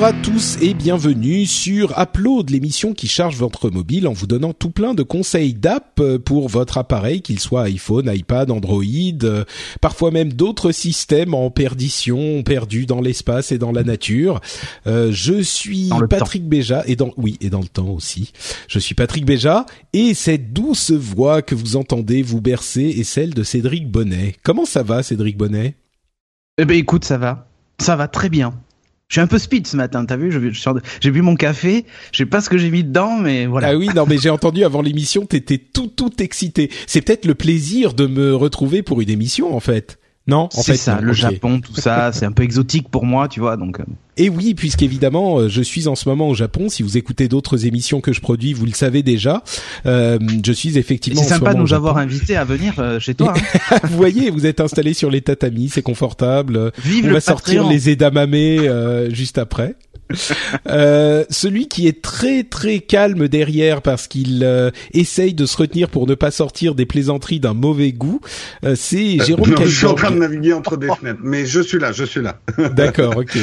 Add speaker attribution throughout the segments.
Speaker 1: Bonjour à tous et bienvenue sur Upload, l'émission qui charge votre mobile en vous donnant tout plein de conseils d'app pour votre appareil, qu'il soit iPhone, iPad, Android, euh, parfois même d'autres systèmes en perdition, perdus dans l'espace et dans la nature. Euh, je suis Patrick Béja et dans oui et dans le temps aussi. Je suis Patrick Béja et cette douce voix que vous entendez vous bercer est celle de Cédric Bonnet. Comment ça va, Cédric Bonnet?
Speaker 2: Eh ben écoute, ça va, ça va très bien. Je suis un peu speed ce matin, t'as vu J'ai bu mon café, je sais pas ce que j'ai mis dedans, mais voilà.
Speaker 1: Ah oui, non, mais j'ai entendu avant l'émission, t'étais tout tout excité. C'est peut-être le plaisir de me retrouver pour une émission, en fait. Non,
Speaker 2: en fait, ça. le Japon, tout ça, c'est un peu exotique pour moi, tu vois. Donc. Euh.
Speaker 1: Et oui, puisqu'évidemment, euh, je suis en ce moment au Japon. Si vous écoutez d'autres émissions que je produis, vous le savez déjà. Euh, je suis effectivement.
Speaker 2: C'est sympa de nous avoir invités à venir euh, chez toi.
Speaker 1: Hein. vous voyez, vous êtes installé sur les tatamis, c'est confortable. Vive On va sortir les edamame euh, juste après. Euh, celui qui est très très calme derrière parce qu'il euh, essaye de se retenir pour ne pas sortir des plaisanteries d'un mauvais goût, euh, c'est Jérôme.
Speaker 3: Non, je suis en train de naviguer entre des fenêtres, mais je suis là, je suis là.
Speaker 1: D'accord, ok.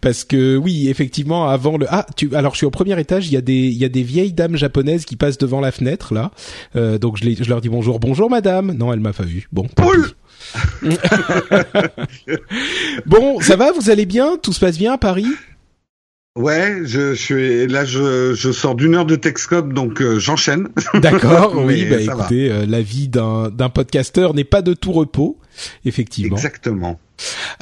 Speaker 1: Parce que oui, effectivement, avant le ah, tu alors je suis au premier étage, il y a des il y a des vieilles dames japonaises qui passent devant la fenêtre là, donc je, les, je leur dis bonjour, bonjour madame. Non, elle m'a pas vu. Bon. bon, ça va, vous allez bien? Tout se passe bien à Paris?
Speaker 3: Ouais, je, suis là, je, je sors d'une heure de Texcop, donc euh, j'enchaîne.
Speaker 1: D'accord, oui, bah écoutez, euh, la vie d'un d'un podcasteur n'est pas de tout repos, effectivement.
Speaker 3: Exactement.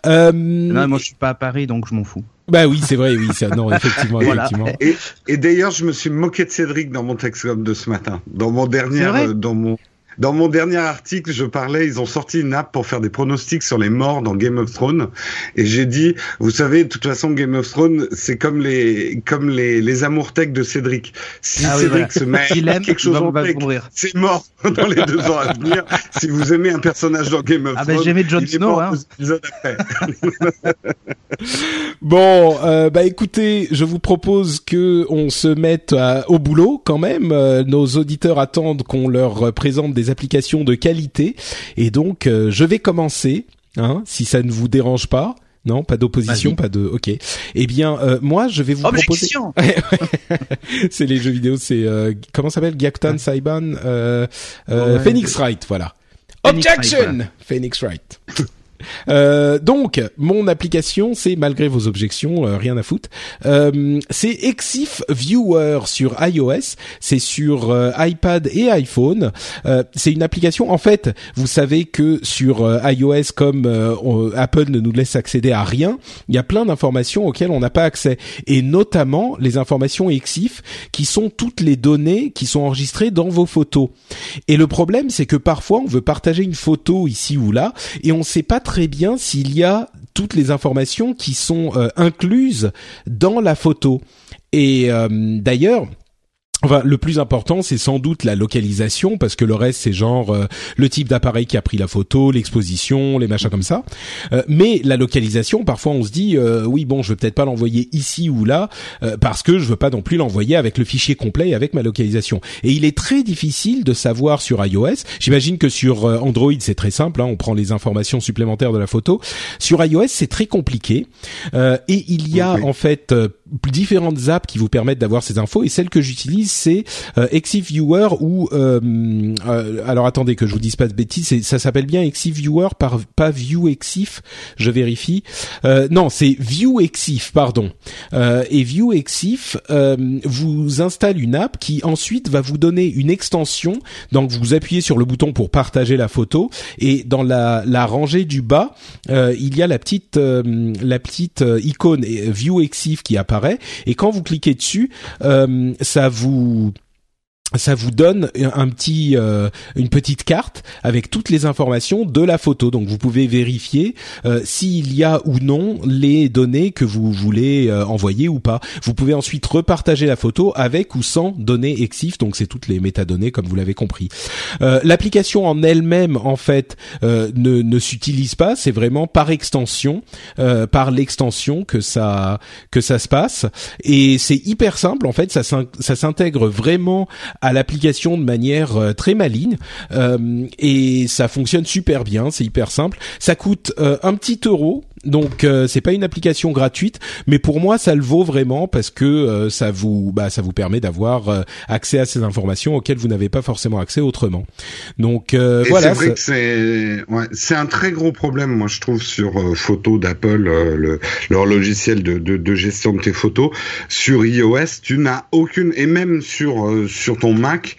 Speaker 2: Euh... Non, moi je suis pas à Paris, donc je m'en fous.
Speaker 1: Bah oui, c'est vrai, oui, ça, non, effectivement, effectivement.
Speaker 3: Et, et d'ailleurs, je me suis moqué de Cédric dans mon Texcop de ce matin, dans mon dernier, euh, dans mon dans mon dernier article, je parlais, ils ont sorti une app pour faire des pronostics sur les morts dans Game of Thrones, et j'ai dit, vous savez, de toute façon, Game of Thrones, c'est comme les comme les les amours tech de Cédric. Si ah Cédric se met quelque chose en tech, c'est mort dans les deux ans à venir. si vous aimez un personnage dans Game of ah
Speaker 2: Thrones, bah j'aimais Jon Snow. Hein.
Speaker 1: bon, euh, bah écoutez, je vous propose que on se mette au boulot quand même. Euh, nos auditeurs attendent qu'on leur présente des applications de qualité. Et donc, euh, je vais commencer, hein, si ça ne vous dérange pas. Non, pas d'opposition, pas de. Ok. Eh bien, euh, moi, je vais vous proposer. c'est les jeux vidéo. C'est euh, comment s'appelle? Gyaktan Saiban Phoenix Wright, voilà. Objection, Phoenix Wright. Euh, donc, mon application, c'est malgré vos objections, euh, rien à foutre. Euh, c'est Exif Viewer sur iOS, c'est sur euh, iPad et iPhone. c'est une application. En fait, vous savez que sur iOS, comme Apple ne nous laisse accéder à rien, il y a plein d'informations auxquelles on n'a pas accès, et notamment les informations Exif, qui sont toutes les données qui sont enregistrées dans vos photos. Et le problème, c'est que parfois, on veut partager une photo ici ou là, et on ne sait pas très bien s'il y a toutes les informations qui sont euh, incluses dans la photo. Et euh, d'ailleurs, Enfin, le plus important, c'est sans doute la localisation, parce que le reste, c'est genre euh, le type d'appareil qui a pris la photo, l'exposition, les machins comme ça. Euh, mais la localisation, parfois, on se dit, euh, oui, bon, je veux peut-être pas l'envoyer ici ou là, parce que je veux pas non plus l'envoyer avec le fichier complet et avec ma localisation. Et il est très difficile de savoir sur iOS. J'imagine que sur Android, c'est très simple, hein, on prend les informations supplémentaires de la photo. Sur iOS, c'est très compliqué. et il y a en fait différentes apps qui vous permettent d'avoir ces infos, et celle que j'utilise c'est euh, Exiviewer ou euh, euh, alors attendez que je vous dise pas de bêtises, ça s'appelle bien Exiviewer par pas View Exif, je vérifie. Euh, non, c'est View Exif, pardon. Et View Exif vous installe une app qui ensuite va vous donner une extension. Donc vous appuyez sur le bouton pour partager la photo et dans la, la rangée du bas, il y a la petite la petite icône View Exif qui apparaît et quand vous cliquez dessus, ça vous ça vous donne un petit, euh, une petite carte avec toutes les informations de la photo. Donc vous pouvez vérifier euh, s'il y a ou non les données que vous voulez euh, envoyer ou pas. Vous pouvez ensuite repartager la photo avec ou sans données EXIF. Donc c'est toutes les métadonnées comme vous l'avez compris. L'application en elle-même en fait ne, ne s'utilise pas. C'est vraiment par extension, par l'extension que ça que ça se passe. Et c'est hyper simple en fait. Ça s'intègre vraiment l'application de manière euh, très maligne euh, et ça fonctionne super bien, c'est hyper simple. Ça coûte euh, un petit euro donc euh, c'est pas une application gratuite, mais pour moi ça le vaut vraiment parce que euh, ça vous bah ça vous permet d'avoir euh, accès à ces informations auxquelles vous n'avez pas forcément accès autrement. Donc voilà.
Speaker 3: C'est vrai que c'est ouais, c'est un très gros problème moi je trouve sur photo d'Apple le, leur logiciel de, de, de, gestion de tes photos sur iOS tu n'as aucune et même sur sur ton Mac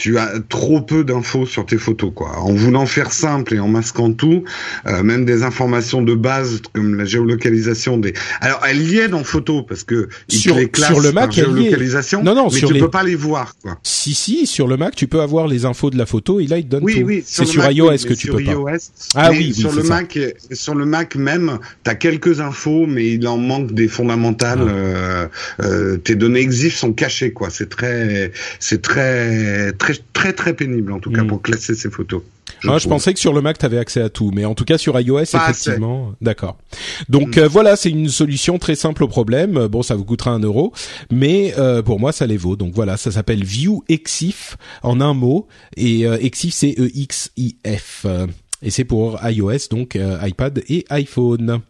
Speaker 3: tu as trop peu d'infos sur tes photos quoi. En voulant faire simple et en masquant tout, euh, même des informations de base comme la géolocalisation des. Alors elle y est dans photo parce que
Speaker 1: sur,
Speaker 3: les
Speaker 1: sur le Mac
Speaker 3: géolocalisation.
Speaker 1: Non non,
Speaker 3: mais
Speaker 1: sur
Speaker 3: tu
Speaker 1: les...
Speaker 3: peux pas les voir quoi.
Speaker 1: Si si, sur le Mac tu peux avoir les infos de la photo et là il te donne
Speaker 3: oui,
Speaker 1: tout.
Speaker 3: Oui,
Speaker 1: c'est sur, iOS que tu peux
Speaker 3: iOS,
Speaker 1: pas. Ah oui,
Speaker 3: sur le Mac, sur le Mac même, t'as quelques infos, mais il en manque des fondamentales. Ah. Euh, euh, tes données EXIF sont cachées quoi. C'est très, c'est très, très, très, très pénible en tout cas mm. pour classer ces photos.
Speaker 1: Je, ah, je pensais que sur le Mac tu avais accès à tout, mais en tout cas sur iOS effectivement, d'accord. Donc mm. euh, voilà, c'est une solution très simple au problème. Bon, ça vous coûtera un euro, mais euh, pour moi ça les vaut. Donc voilà, ça s'appelle View Exif en un mot et euh, Exif c'est E X I F et c'est pour iOS donc euh, iPad et iPhone.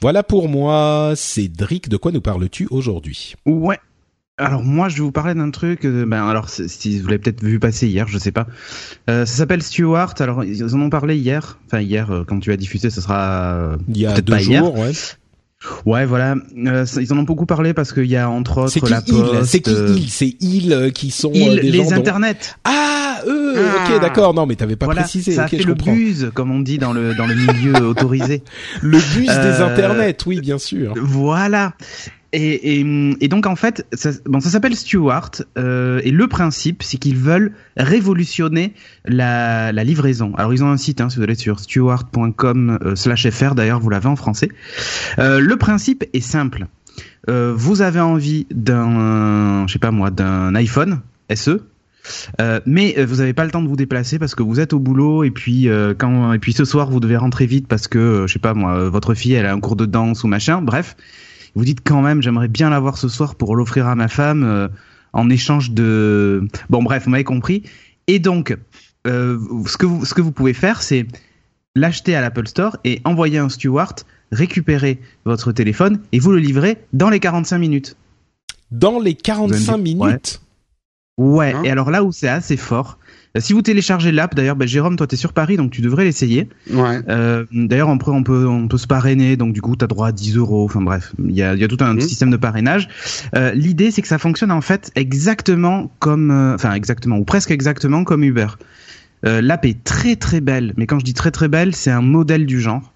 Speaker 1: Voilà pour moi, Cédric, de quoi nous parles-tu aujourd'hui?
Speaker 2: Ouais, alors moi, je vais vous parler d'un truc. Euh, ben alors, si vous l'avez peut-être vu passer hier, je sais pas. Euh, ça s'appelle Stewart. Alors ils en ont parlé hier. Enfin hier, euh, quand tu as diffusé, ce sera
Speaker 1: il y a deux jours, ouais.
Speaker 2: Ouais, voilà. ils en ont beaucoup parlé parce qu'il y a entre autres la
Speaker 1: poste. C'est qui ils C'est ils qui sont
Speaker 2: des
Speaker 1: les
Speaker 2: gens internets.
Speaker 1: Ah, eux. ok, ah. d'accord. Non, mais t'avais pas précisé.
Speaker 2: Ça fait le buzz, comme on dit dans le dans le milieu autorisé.
Speaker 1: Le buzz des internets, oui, bien sûr.
Speaker 2: Voilà. Et, et, donc en fait, ça, bon, ça s'appelle Stewart euh, et le principe, c'est qu'ils veulent révolutionner la, la, livraison. Alors ils ont un site, hein, si vous allez sur stewart.com/fr, euh, d'ailleurs vous l'avez en français. Euh, le principe est simple. Euh, vous avez envie d'un, je sais pas moi, d'un iPhone SE. Euh, mais vous n'avez pas le temps de vous déplacer parce que vous êtes au boulot et puis quand et puis ce soir vous devez rentrer vite parce que je sais pas moi votre fille elle a un cours de danse ou machin bref vous dites quand même, j'aimerais bien l'avoir ce soir pour l'offrir à ma femme euh, en échange de. Bon, bref, vous m'avez compris. Et donc, euh, ce que vous ce que vous pouvez faire, c'est l'acheter à l'Apple Store et envoyer un steward récupérer votre téléphone et vous le livrer dans les 45 minutes.
Speaker 1: Dans les 45 minutes.
Speaker 2: Ouais. Hein et alors là où c'est assez fort, si vous téléchargez l'app, d'ailleurs, bah, Jérôme, toi, tu es sur Paris, donc tu devrais l'essayer.
Speaker 3: Ouais.
Speaker 2: Euh, d'ailleurs, on peut, on peut, on peut se parrainer, donc du coup, tu as droit à 10 euros. Enfin bref, il y a, y a tout un mmh. système de parrainage. Euh, L'idée, c'est que ça fonctionne en fait exactement comme, euh, enfin exactement ou presque exactement comme Uber. Euh, l'app est très très belle, mais quand je dis très très belle, c'est un modèle du genre.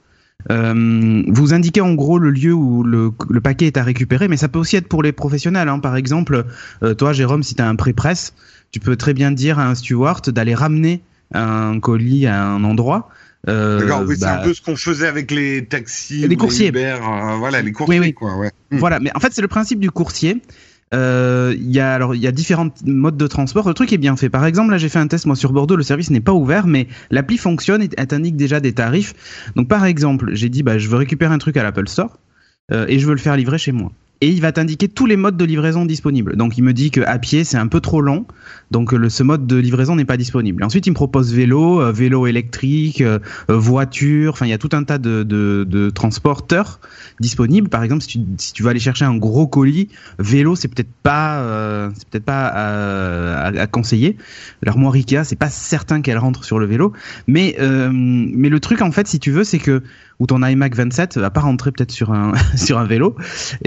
Speaker 2: Euh, vous indiquez en gros le lieu où le, le, paquet est à récupérer, mais ça peut aussi être pour les professionnels. Hein. Par exemple, euh, toi, Jérôme, si tu as un pré-presse, tu peux très bien dire à un steward d'aller ramener un colis à un endroit.
Speaker 3: Euh, D'accord, oui, c'est un bah, peu ce qu'on faisait avec les taxis,
Speaker 2: les coursiers.
Speaker 3: Euh, voilà, les coursiers, oui, oui. quoi. Ouais.
Speaker 2: Hmm. Voilà, mais en fait, c'est le principe du coursier. Euh, il y a alors il y a différents modes de transport. Le truc est bien fait. Par exemple, là j'ai fait un test moi sur Bordeaux, le service n'est pas ouvert, mais l'appli fonctionne et elle indique déjà des tarifs. Donc par exemple, j'ai dit bah je veux récupérer un truc à l'Apple Store et je veux le faire livrer chez moi et il va t'indiquer tous les modes de livraison disponibles. Donc il me dit que à pied c'est un peu trop long, donc ce mode de livraison n'est pas disponible. Ensuite il me propose vélo, euh, vélo électrique, euh, euh, voiture, enfin il y a tout un tas de, de disponibles. Par exemple si tu, si vas aller chercher un gros colis, vélo c'est peut-être pas c'est peut-être pas à, à, conseiller. L'armoire Ikea c'est pas certain qu'elle rentre sur le vélo, mais mais le truc en fait si tu veux c'est que ou ton iMac 27 va pas rentrer peut-être sur un sur un vélo,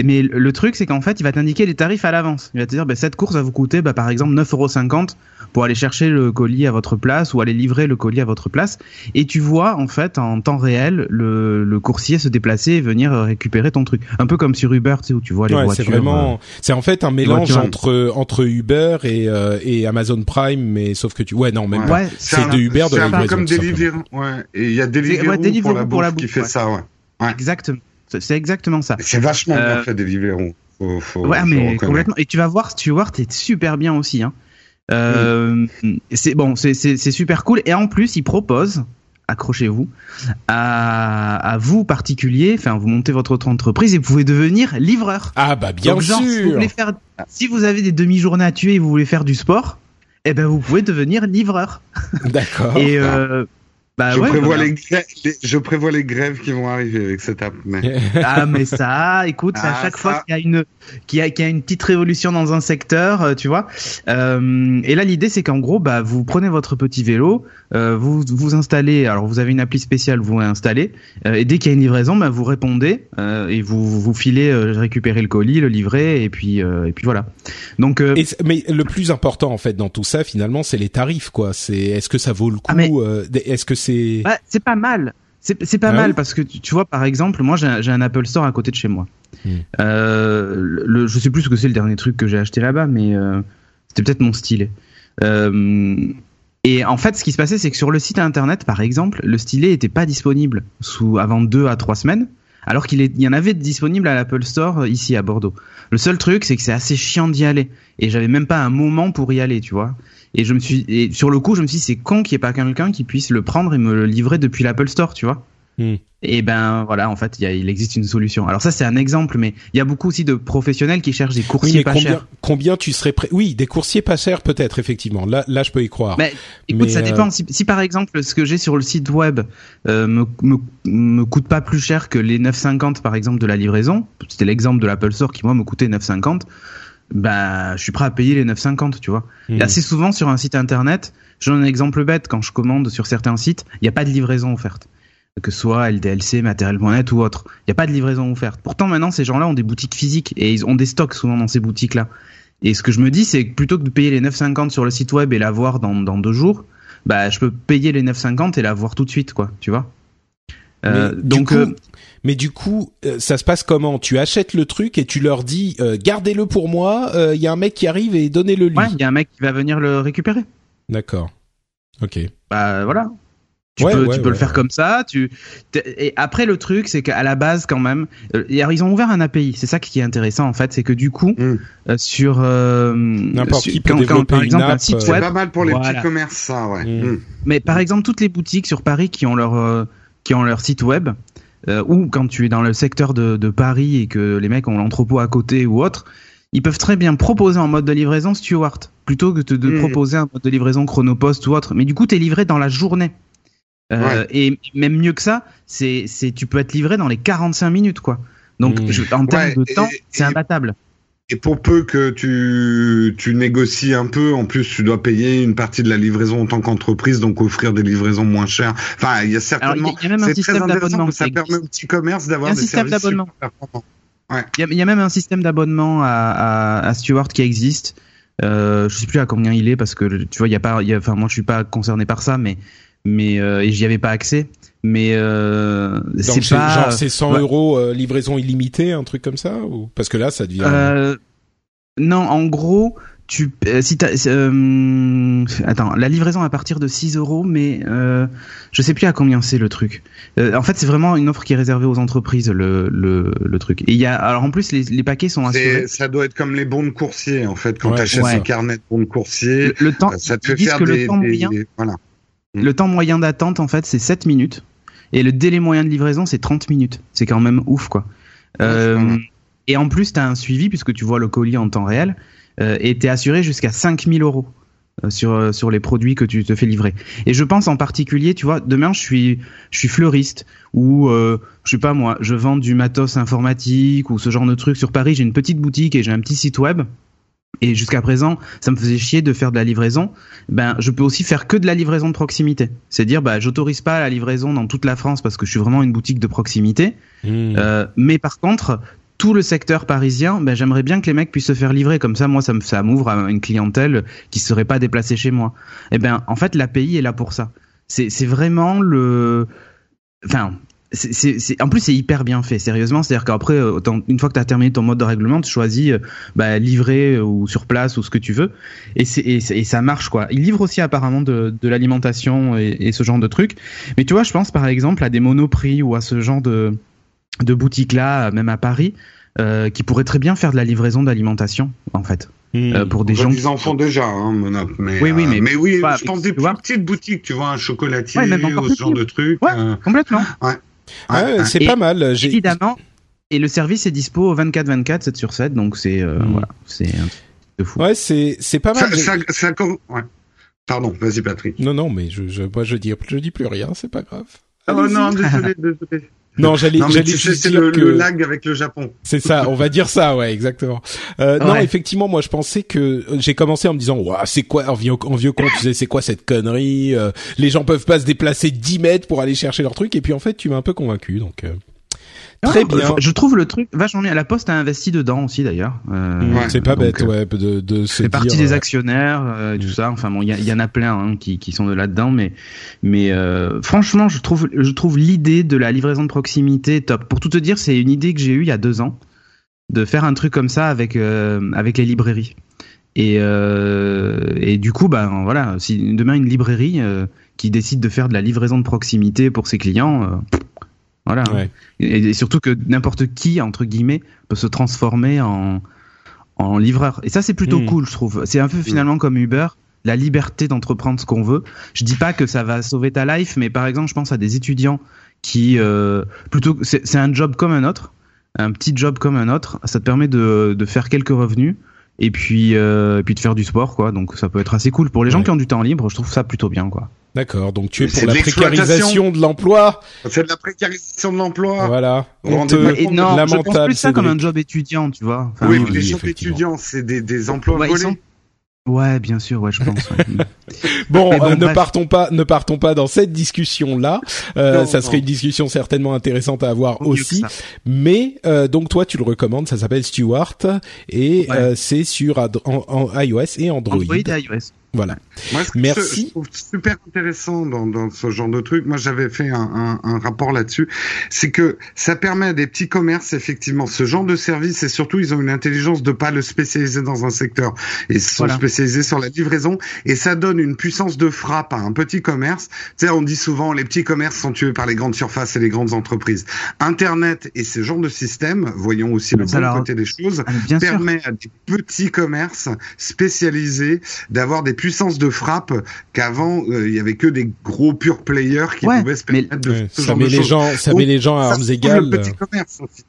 Speaker 2: mais le truc, c'est qu'en fait, il va t'indiquer les tarifs à l'avance. Il va te dire, bah, cette course va vous coûter, bah, par exemple, 9,50€ pour aller chercher le colis à votre place ou aller livrer le colis à votre place. Et tu vois, en fait, en temps réel, le, le coursier se déplacer et venir récupérer ton truc. Un peu comme sur Uber, tu sais, où tu vois les
Speaker 1: ouais,
Speaker 2: voitures.
Speaker 1: C'est vraiment, c'est en fait un mélange entre, entre Uber et, et Amazon Prime, mais sauf que tu, ouais, non, même pas. C'est de Uber de
Speaker 3: la comme Deliveroo, ouais. Et il y a Deliveroo, ouais, pour la bouffe, pour la bouffe qui fait ça, ouais. ouais.
Speaker 2: Exactement. C'est exactement ça.
Speaker 3: C'est vachement bien euh, fait. Faut, faut,
Speaker 2: ouais, mais complètement. Et tu vas voir, tu voir, t'es super bien aussi. Hein. Euh, C'est bon, c'est super cool. Et en plus, il propose, accrochez-vous, à, à, vous particulier, enfin, vous montez votre entreprise et vous pouvez devenir livreur.
Speaker 1: Ah bah bien
Speaker 2: Donc,
Speaker 1: sûr.
Speaker 2: Genre, si, vous voulez faire, si vous avez des demi-journées à tuer et vous voulez faire du sport, eh ben vous pouvez devenir livreur.
Speaker 1: D'accord.
Speaker 2: et euh, bah
Speaker 3: je,
Speaker 2: ouais,
Speaker 3: prévois les grèves, les, je prévois les grèves qui vont arriver avec cette app. Mais...
Speaker 2: ah mais ça, écoute, à
Speaker 3: Ah,
Speaker 2: chaque
Speaker 3: ça.
Speaker 2: fois qu'il y a une qu'il y a, qu'il y a une petite révolution dans un secteur, euh, tu vois. Euh, et là l'idée c'est qu'en gros, bah vous prenez votre petit vélo, euh, vous vous installez. Alors vous avez une appli spéciale, vous installez, euh, et dès qu'il y a une livraison, bah vous répondez euh, et vous vous filez récupérer le colis, le livrer, et puis et puis voilà. Donc
Speaker 1: Et mais le plus important en fait dans tout ça finalement, c'est les tarifs quoi. C'est est-ce que ça vaut le coup
Speaker 2: Ah,
Speaker 1: euh, Est-ce que c'est
Speaker 2: Ouais, c'est pas mal. C'est pas
Speaker 1: Ah
Speaker 2: mal
Speaker 1: oui
Speaker 2: parce que tu, vois par exemple, moi j'ai un, Apple Store à côté de chez moi.
Speaker 1: Hmm.
Speaker 2: Euh, le, je sais plus ce que c'est le dernier truc que j'ai acheté là-bas, mais c'était peut-être mon stylet. Euh, et en fait, ce qui se passait, c'est que sur le site internet, par exemple, le stylet était pas disponible sous avant deux à trois semaines, alors qu'il y en avait disponible à l'Apple Store euh, ici à Bordeaux. Le seul truc, c'est que c'est assez chiant d'y aller, et j'avais même pas un moment pour y aller, tu vois. Et je me suis, et sur le coup, je me suis dit, c'est con qu'il n'y ait pas quelqu'un qui puisse le prendre et me le livrer depuis l'Apple Store, tu vois.
Speaker 1: Hmm.
Speaker 2: Et ben voilà, en fait, il, y a, il existe une solution. Alors ça, c'est un exemple, mais il y a beaucoup aussi de professionnels qui cherchent des
Speaker 1: oui,
Speaker 2: coursiers
Speaker 1: mais
Speaker 2: pas
Speaker 1: combien,
Speaker 2: chers.
Speaker 1: combien tu serais prêt? Oui, des coursiers pas chers peut-être effectivement. Là, là, je peux y croire.
Speaker 2: Mais écoute,
Speaker 1: Mais,
Speaker 2: ça
Speaker 1: euh,
Speaker 2: dépend. Si, si par exemple, ce que j'ai sur le site web euh, me, me, me coûte pas plus cher que les 9,50 par exemple de la livraison, c'était l'exemple de l'Apple Store qui moi me coûtait 9,50, bah je suis prêt à payer les 9,50, tu vois.
Speaker 1: Hmm.
Speaker 2: Et assez souvent sur un site internet, je donne un exemple bête, quand je commande sur certains sites, il n'y a pas de livraison offerte. Que ce soit LDLC, matériel.net ou autre. Il n'y a pas de livraison offerte. Pourtant maintenant ces gens-là ont des boutiques physiques et ils ont des stocks souvent dans ces boutiques-là. Et ce que je me dis, c'est que plutôt que de payer les 9,50 sur le site web et l'avoir dans, dans deux jours, bah je peux payer les 9,50 et l'avoir tout de suite, quoi, tu vois. Euh,
Speaker 1: Mais du
Speaker 2: donc
Speaker 1: coup,
Speaker 2: euh,
Speaker 1: Mais du coup, euh, ça se passe comment? Tu achètes le truc et tu leur dis euh, gardez-le pour moi. Il y a un mec qui arrive et donnez-le lui.
Speaker 2: ouais, il y a un mec qui va venir le récupérer.
Speaker 1: D'accord. Ok.
Speaker 2: Bah voilà. Tu
Speaker 1: Ouais,
Speaker 2: peux,
Speaker 1: ouais,
Speaker 2: tu peux
Speaker 1: ouais,
Speaker 2: le faire comme ça. Tu et après le truc, c'est qu'à la base quand même, euh, et alors, ils ont ouvert un API. C'est ça qui est intéressant en fait, c'est que du coup
Speaker 3: Mm.
Speaker 2: euh, sur euh,
Speaker 1: N'importe qui peut
Speaker 2: quand, quand,
Speaker 1: développer
Speaker 2: par
Speaker 1: une
Speaker 2: exemple un
Speaker 1: app,
Speaker 2: site
Speaker 1: euh,
Speaker 3: C'est
Speaker 2: web,
Speaker 3: pas mal pour les
Speaker 2: Voilà.
Speaker 3: petits commerces, ça, ouais.
Speaker 1: Mm.
Speaker 3: Mm.
Speaker 2: mais par exemple toutes les boutiques sur Paris qui ont leur euh, qui ont leur site web, euh, ou quand tu es dans le secteur de, de Paris et que les mecs ont l'entrepôt à côté ou autre, ils peuvent très bien proposer en mode de livraison Stewart plutôt que de, de
Speaker 3: Mm.
Speaker 2: proposer un mode de livraison Chronopost ou autre. Mais du coup, tu es livré dans la journée. Euh, Et même mieux que ça, c'est c'est tu peux être livré dans les 45 minutes quoi. Donc
Speaker 1: Mm.
Speaker 2: je- en termes
Speaker 3: Ouais,
Speaker 2: de
Speaker 3: et-
Speaker 2: temps, c'est imbattable.
Speaker 3: Et pour peu que tu, tu négocies un peu, en plus, tu dois payer une partie de la livraison en tant qu'entreprise, donc offrir des livraisons moins chères. Enfin, il y a
Speaker 2: Alors il y,
Speaker 3: certainement.
Speaker 2: il y a même un système d'abonnement.
Speaker 3: que ça
Speaker 2: qui
Speaker 3: permet aux petits commerces d'avoir des
Speaker 2: système
Speaker 3: services
Speaker 2: d'abonnement. Il y, a, il y a même un système d'abonnement à, à, à Stewart qui existe. Euh, je sais plus à combien il est parce que tu vois, il y a pas, il y a, enfin moi je suis pas concerné par ça, mais mais euh, et j'y avais pas accès. Mais euh,
Speaker 1: Donc
Speaker 2: c'est pas
Speaker 1: genre c'est 100
Speaker 2: ouais.
Speaker 1: euros euh, livraison illimitée, un truc comme ça ou parce que là ça devient.
Speaker 2: Euh, non, en gros, tu euh, si t'as euh, attends, la livraison à partir de 6 euros, mais euh, je sais plus à combien c'est le truc. Euh, en fait, c'est vraiment une offre qui est réservée aux entreprises le le, le truc. Et il y a alors en plus les, les paquets sont assurés.
Speaker 3: Ça doit être comme les bons de coursier, en fait, quand
Speaker 1: Ouais.
Speaker 3: tu achètes
Speaker 2: Ouais.
Speaker 3: un carnet de bons de coursier.
Speaker 2: Le, le temps,
Speaker 3: ça te fait faire
Speaker 2: que
Speaker 3: des,
Speaker 2: le temps
Speaker 3: des-
Speaker 2: moyen,
Speaker 3: Voilà.
Speaker 2: Le temps moyen d'attente en fait c'est 7 minutes et le délai moyen de livraison c'est 30 minutes. C'est quand même ouf quoi. Euh,
Speaker 3: Ouais,
Speaker 2: et en plus, tu as un suivi puisque tu vois le colis en temps réel euh, et tu es assuré jusqu'à 5000 euros euh, sur, sur les produits que tu te fais livrer. Et je pense en particulier, tu vois, demain je suis, je suis fleuriste ou euh, je sais pas moi, je vends du matos informatique ou ce genre de truc sur Paris. J'ai une petite boutique et j'ai un petit site web. Et jusqu'à présent, ça me faisait chier de faire de la livraison. Ben, je peux aussi faire que de la livraison de proximité. C'est dire, bah, j'autorise pas la livraison dans toute la France parce que je suis vraiment une boutique de proximité.
Speaker 1: Hmm.
Speaker 2: Euh, mais par contre, tout le secteur parisien, ben, j'aimerais bien que les mecs puissent se faire livrer. Comme ça, moi, ça, me, ça m'ouvre à une clientèle qui serait pas déplacée chez moi. Et eh ben, en fait, l'API est là pour ça. C'est, c'est vraiment le, enfin, c'est, en plus c'est hyper bien fait sérieusement. C'est à dire qu'après euh, une fois que tu as terminé ton mode de règlement tu choisis euh, bah, livrer euh, ou sur place ou ce que tu veux. Et, c'est, et, ça marche quoi. Il livre aussi apparemment de, de l'alimentation et, et, ce genre de trucs. Mais tu vois je pense par exemple à des monoprix ou à ce genre de de boutiques là même à Paris euh, qui pourraient très bien faire de la livraison d'alimentation en fait.
Speaker 3: Hmm. pour des gens ils en font déjà hein, mais oui oui mais, mais oui je pense des petites boutiques tu vois un chocolatier ou ce genre de trucs
Speaker 2: ouais, complètement.
Speaker 3: ouais
Speaker 1: ah, c'est pas mal.
Speaker 2: Évidemment. Et le service est dispo 24-24, 7 sur 7, donc c'est euh, hmm. voilà, c'est un truc de fou.
Speaker 1: Ouais, c'est c'est pas mal.
Speaker 3: Ça, ça, ouais. Pardon, vas-y Patrick.
Speaker 1: Non non, mais je je moi, je dis je dis plus rien, c'est pas grave.
Speaker 3: Oh non, désolé, désolé.
Speaker 1: Non, j'allais, j'allais
Speaker 3: dire le, que le lag avec le Japon.
Speaker 1: C'est ça, on va dire ça, ouais, exactement. Euh, Non, effectivement, moi, je pensais que j'ai commencé en me disant, waouh, c'est quoi en vieux, en vieux con, tu sais, c'est quoi cette connerie euh, Les gens peuvent pas se déplacer 10 mètres pour aller chercher leur truc, et puis en fait, tu m'as un peu convaincu, donc. Euh... Très bien.
Speaker 2: Je trouve le truc vachement bien. La Poste a investi dedans aussi d'ailleurs.
Speaker 1: Euh, c'est pas bête, ouais, de, de se
Speaker 2: C'est partie des euh, actionnaires, euh, tout ça. Enfin bon, il y, y, en a plein hein, qui, qui sont de là-dedans, mais mais euh, franchement, je trouve je trouve l'idée de la livraison de proximité top. Pour tout te dire, c'est une idée que j'ai eue il y a deux ans de faire un truc comme ça avec avec les librairies. Et et du coup, ben voilà, si demain une librairie qui décide de faire de la livraison de proximité pour ses clients voilà. Et, surtout que n'importe qui, entre guillemets, peut se transformer en, en livreur. Et ça, c'est plutôt hmm. cool, je trouve. C'est un peu hmm. finalement comme Uber, la liberté d'entreprendre ce qu'on veut. Je dis pas que ça va sauver ta life, mais par exemple, je pense à des étudiants qui, euh, plutôt, c'est un job comme un autre, un petit job comme un autre. Ça te permet de, de faire quelques revenus et puis, euh, et puis de faire du sport, quoi. Donc ça peut être assez cool pour les gens qui ont du temps libre. Je trouve ça plutôt bien, quoi.
Speaker 1: D'accord, donc tu es pour la précarisation de l'emploi.
Speaker 3: C'est de la précarisation de l'emploi.
Speaker 1: Voilà.
Speaker 2: On te... non, lamentable, je pense plus ça comme un job étudiant, tu vois.
Speaker 3: oui, mais les jobs étudiants, c'est des, des emplois volés.
Speaker 2: Ouais, bien sûr, ouais, je pense.
Speaker 1: bon, euh, ne partons pas, ne partons pas dans cette discussion-là. Euh, ça serait une discussion certainement intéressante à avoir aussi. Mais euh, donc toi, tu le recommandes. Ça s'appelle Stewart et euh, c'est sur en, iOS et Android.
Speaker 2: Android et iOS.
Speaker 1: Voilà.
Speaker 3: Moi, ce Merci. je trouve super intéressant dans, dans ce genre de truc, moi j'avais fait un, un, un rapport là-dessus, c'est que ça permet à des petits commerces effectivement ce genre de service et surtout ils ont une intelligence de pas le spécialiser dans un secteur. Ils sont spécialisés sur la livraison et ça donne une puissance de frappe à un petit commerce. Tu sais, on dit souvent les petits commerces sont tués par les grandes surfaces et les grandes entreprises. Internet et ce genre de système, voyons aussi le bon côté des choses, permet à des petits commerces spécialisés d'avoir des puissance de frappe qu'avant euh, il y avait que des gros pure players qui pouvaient se permettre de
Speaker 1: ça met les gens ça met les gens à armes égales. petit commerce aussi.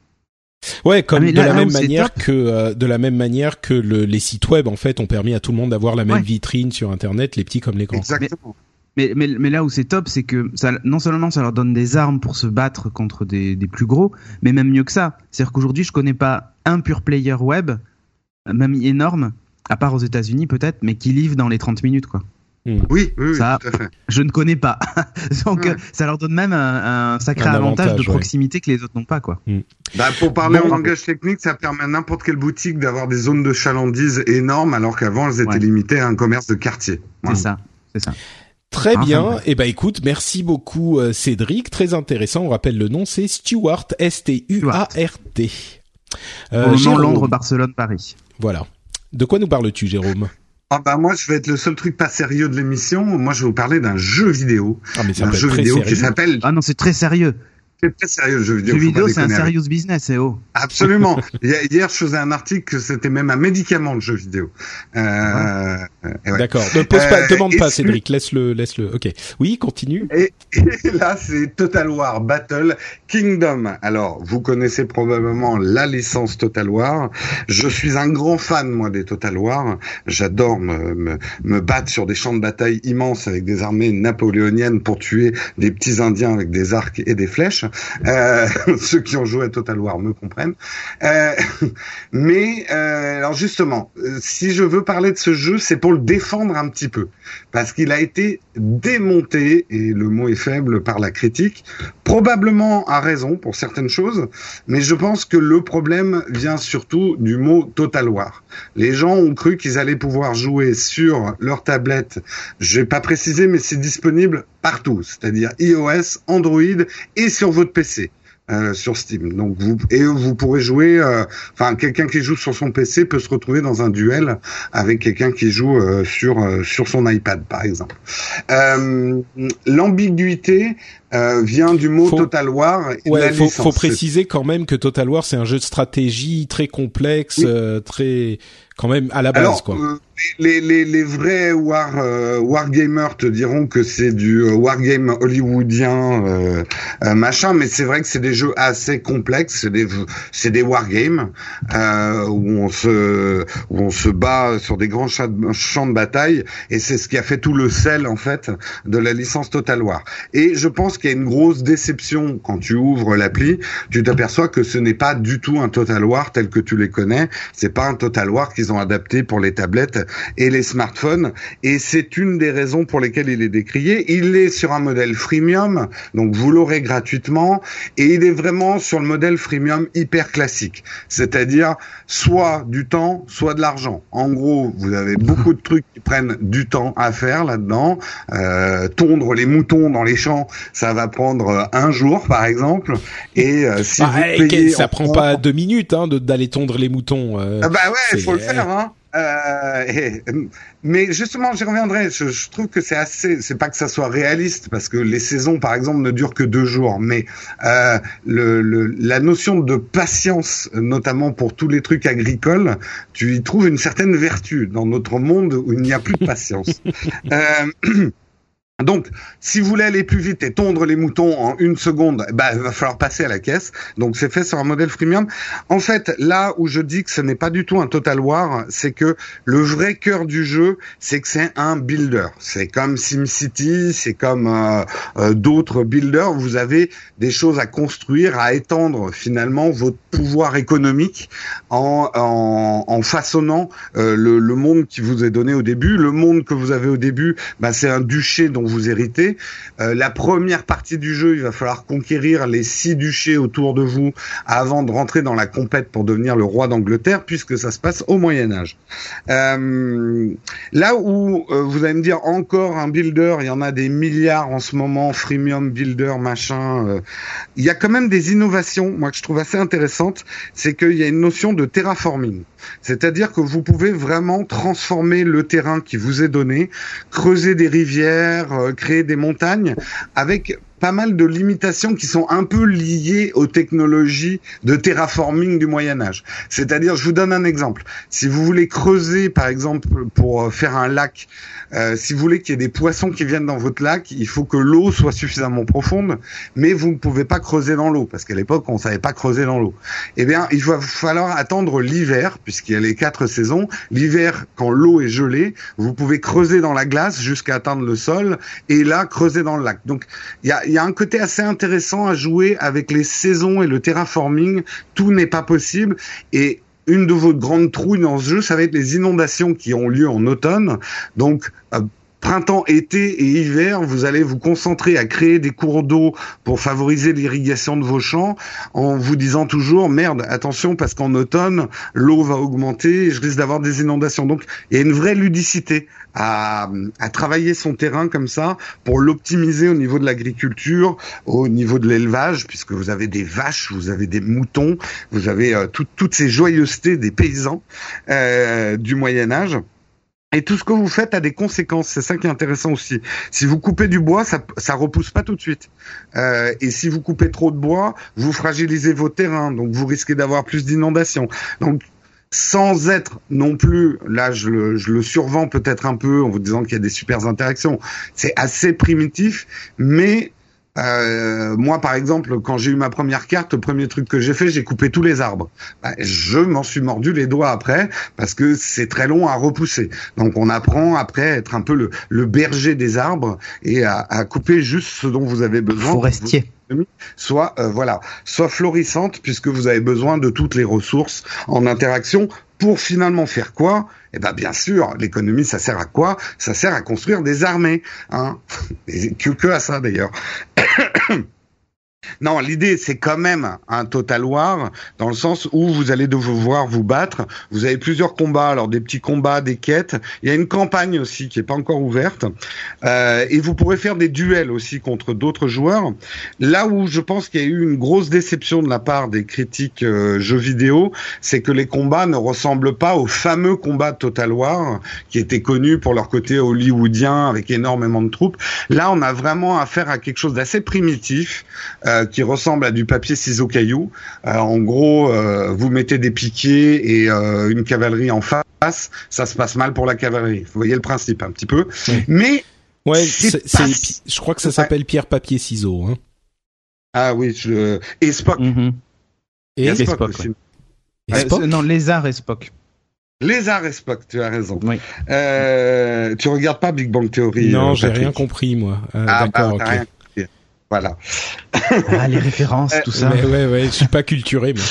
Speaker 1: Ouais, comme ah, de la même manière que euh, de la même manière que le, les sites web en fait ont permis à tout le monde d'avoir la même vitrine sur internet, les petits comme les grands.
Speaker 3: Exactement.
Speaker 2: Mais, mais, mais, là où c'est top, c'est que ça, non seulement ça leur donne des armes pour se battre contre des, des plus gros, mais même mieux que ça. C'est-à-dire qu'aujourd'hui, je connais pas un pure player web, même énorme, à part aux États-Unis peut-être, mais qui livre dans les 30 minutes, quoi.
Speaker 3: Hmm. Oui, oui, ça, tout à fait.
Speaker 2: Je ne connais pas. Donc, ça leur donne même un, sacré avantage, de proximité que les autres n'ont pas, quoi.
Speaker 3: Hmm. Bah, pour parler en langage technique, ça permet à n'importe quelle boutique d'avoir des zones de chalandise énormes, alors qu'avant, elles étaient limitées à un commerce de quartier.
Speaker 2: C'est ça, c'est ça.
Speaker 1: Très bien. Et eh ben écoute, merci beaucoup euh, Cédric, très intéressant. On rappelle le nom, c'est Stuart S T U A R T.
Speaker 2: Euh, Londres, Barcelone, Paris.
Speaker 1: Voilà. De quoi nous parles-tu, Jérôme
Speaker 3: ah bah moi je vais être le seul truc pas sérieux de l'émission. Moi je vais vous parler d'un jeu vidéo.
Speaker 1: Ah mais
Speaker 3: un jeu vidéo qui s'appelle.
Speaker 2: Ah non c'est très sérieux.
Speaker 3: C'est très sérieux le jeu vidéo.
Speaker 2: Le jeu vidéo, c'est un serious business, eh oh.
Speaker 3: Absolument. Hier, je faisais un article que c'était même un médicament le jeu vidéo. Euh,
Speaker 1: ouais. D'accord. Ne pose pas, euh, demande pas, Cédric. Laisse-le, laisse-le. Ok. Oui, continue.
Speaker 3: Et, et là, c'est Total War Battle Kingdom. Alors, vous connaissez probablement la licence Total War. Je suis un grand fan, moi, des Total War. J'adore me, me, me battre sur des champs de bataille immenses avec des armées napoléoniennes pour tuer des petits Indiens avec des arcs et des flèches. Euh, ceux qui ont joué à Total War me comprennent. Euh, mais euh, alors justement, euh, si je veux parler de ce jeu, c'est pour le défendre un petit peu, parce qu'il a été démonté et le mot est faible par la critique, probablement à raison pour certaines choses, mais je pense que le problème vient surtout du mot Total War. Les gens ont cru qu'ils allaient pouvoir jouer sur leur tablette. Je vais pas préciser, mais c'est disponible partout, c'est-à-dire iOS, Android et sur votre PC. Euh, sur Steam. Donc vous et vous pourrez jouer. Euh, enfin, quelqu'un qui joue sur son PC peut se retrouver dans un duel avec quelqu'un qui joue euh, sur sur son iPad, par exemple. L'ambiguïté vient du mot Total War.
Speaker 1: Ouais, faut, faut préciser quand même que Total War c'est un jeu de stratégie très complexe, très quand même à la base quoi
Speaker 3: les, les, les, vrais war euh, wargamers te diront que c'est du euh, wargame hollywoodien euh, euh, machin, mais c'est vrai que c'est des jeux assez complexes, c'est des c'est des wargames euh, où on se où on se bat sur des grands champs de bataille et c'est ce qui a fait tout le sel en fait de la licence Total War. Et je pense qu'il y a une grosse déception quand tu ouvres l'appli, tu t'aperçois que ce n'est pas du tout un Total War tel que tu les connais, c'est pas un Total War qu'ils ont adapté pour les tablettes et les smartphones. Et c'est une des raisons pour lesquelles il est décrié. Il est sur un modèle freemium, donc vous l'aurez gratuitement, et il est vraiment sur le modèle freemium hyper classique, c'est-à-dire soit du temps, soit de l'argent. En gros, vous avez beaucoup de trucs qui prennent du temps à faire là-dedans. Euh, tondre les moutons dans les champs, ça va prendre un jour, par exemple. Et euh, si
Speaker 1: vous payez ça prend pas deux minutes hein, d'aller tondre les moutons.
Speaker 3: Euh, ah bah ouais, il faut le faire. Hein. Euh, mais justement, j'y reviendrai. Je, trouve que c'est assez. C'est pas que ça soit réaliste parce que les saisons, par exemple, ne durent que deux jours. Mais euh, le, la notion de patience, notamment pour tous les trucs agricoles, tu y trouves une certaine vertu dans notre monde où il n'y a plus de patience. euh, Donc, si vous voulez aller plus vite et tondre les moutons en une seconde, bah, il va falloir passer à la caisse. Donc, c'est fait sur un modèle freemium. En fait, là où je dis que ce n'est pas du tout un Total War, c'est que le vrai cœur du jeu, c'est que c'est un builder. C'est comme SimCity, c'est comme euh, euh, d'autres builders. Vous avez des choses à construire, à étendre finalement votre pouvoir économique en, façonnant euh, le, le, monde qui vous est donné au début. Le monde que vous avez au début, bah, c'est un duché dont vous héritez. Euh, la première partie du jeu, il va falloir conquérir les six duchés autour de vous avant de rentrer dans la compète pour devenir le roi d'Angleterre, puisque ça se passe au Moyen Âge. Euh, là où euh, vous allez me dire encore un builder, il y en a des milliards en ce moment, freemium builder, machin. il y a quand même des innovations, moi que je trouve assez intéressantes, c'est qu'il y a une notion de terraforming. C'est-à-dire que vous pouvez vraiment transformer le terrain qui vous est donné, creuser des rivières, euh, créer des montagnes avec pas mal de limitations qui sont un peu liées aux technologies de terraforming du Moyen Âge. C'est-à-dire, je vous donne un exemple. Si vous voulez creuser, par exemple, pour euh, faire un lac, euh, si vous voulez qu'il y ait des poissons qui viennent dans votre lac, il faut que l'eau soit suffisamment profonde, mais vous ne pouvez pas creuser dans l'eau, parce qu'à l'époque, on savait pas creuser dans l'eau. Eh bien, il va falloir attendre l'hiver, puisqu'il y a les quatre saisons. L'hiver, quand l'eau est gelée, vous pouvez creuser dans la glace jusqu'à atteindre le sol, et là, creuser dans le lac. Donc, il y a, y a un côté assez intéressant à jouer avec les saisons et le terraforming. Tout n'est pas possible, et une de vos grandes trouilles dans ce jeu, ça va être les inondations qui ont lieu en automne. Donc, euh, printemps, été et hiver, vous allez vous concentrer à créer des cours d'eau pour favoriser l'irrigation de vos champs en vous disant toujours merde, attention parce qu'en automne, l'eau va augmenter et je risque d'avoir des inondations. Donc, il y a une vraie ludicité à, travailler son terrain comme ça pour l'optimiser au niveau de l'agriculture, au niveau de l'élevage, puisque vous avez des vaches, vous avez des moutons, vous avez euh, toutes ces joyeusetés des paysans euh, du Moyen Âge. Et tout ce que vous faites a des conséquences. C'est ça qui est intéressant aussi. Si vous coupez du bois, ça, ça repousse pas tout de suite. Euh, et si vous coupez trop de bois, vous fragilisez vos terrains, donc vous risquez d'avoir plus d'inondations. Donc sans être non plus, là je le, je le survends peut-être un peu en vous disant qu'il y a des super interactions. C'est assez primitif, mais euh, moi, par exemple, quand j'ai eu ma première carte, le premier truc que j'ai fait, j'ai coupé tous les arbres. Bah, je m'en suis mordu les doigts après parce que c'est très long à repousser. Donc, on apprend après à être un peu le, le berger des arbres et à, à, couper juste ce dont vous avez besoin.
Speaker 2: Forestier
Speaker 3: soit voilà soit florissante puisque vous avez besoin de toutes les ressources en interaction pour finalement faire quoi? Eh ben bien sûr, l'économie ça sert à quoi? Ça sert à construire des armées, hein. Que, que à ça d'ailleurs. Non, l'idée c'est quand même un Total War dans le sens où vous allez devoir vous battre. Vous avez plusieurs combats, alors des petits combats, des quêtes. Il y a une campagne aussi qui est pas encore ouverte euh, et vous pourrez faire des duels aussi contre d'autres joueurs. Là où je pense qu'il y a eu une grosse déception de la part des critiques euh, jeux vidéo, c'est que les combats ne ressemblent pas aux fameux combats de Total War qui étaient connus pour leur côté hollywoodien avec énormément de troupes. Là, on a vraiment affaire à quelque chose d'assez primitif. Euh, qui ressemble à du papier ciseaux caillou. Euh, en gros, euh, vous mettez des piquets et une cavalerie en face, ça se passe mal pour la cavalerie. Vous voyez le principe un petit peu. Mais
Speaker 1: ouais, c'est, je crois que ça s'appelle pierre papier ciseaux. Hein.
Speaker 3: Ah oui, je... et Spock. Mm-hmm.
Speaker 2: Et, Spock, aussi. non, Lézard et Spock.
Speaker 3: Lézard et Spock, tu as raison. Oui. Euh, tu regardes pas Big Bang Theory
Speaker 1: Non, j'ai rien compris moi. ah, bah, d'accord,
Speaker 3: voilà.
Speaker 2: Ah, les références, tout ça.
Speaker 1: Mais ouais, ouais, je suis pas culturé, mais.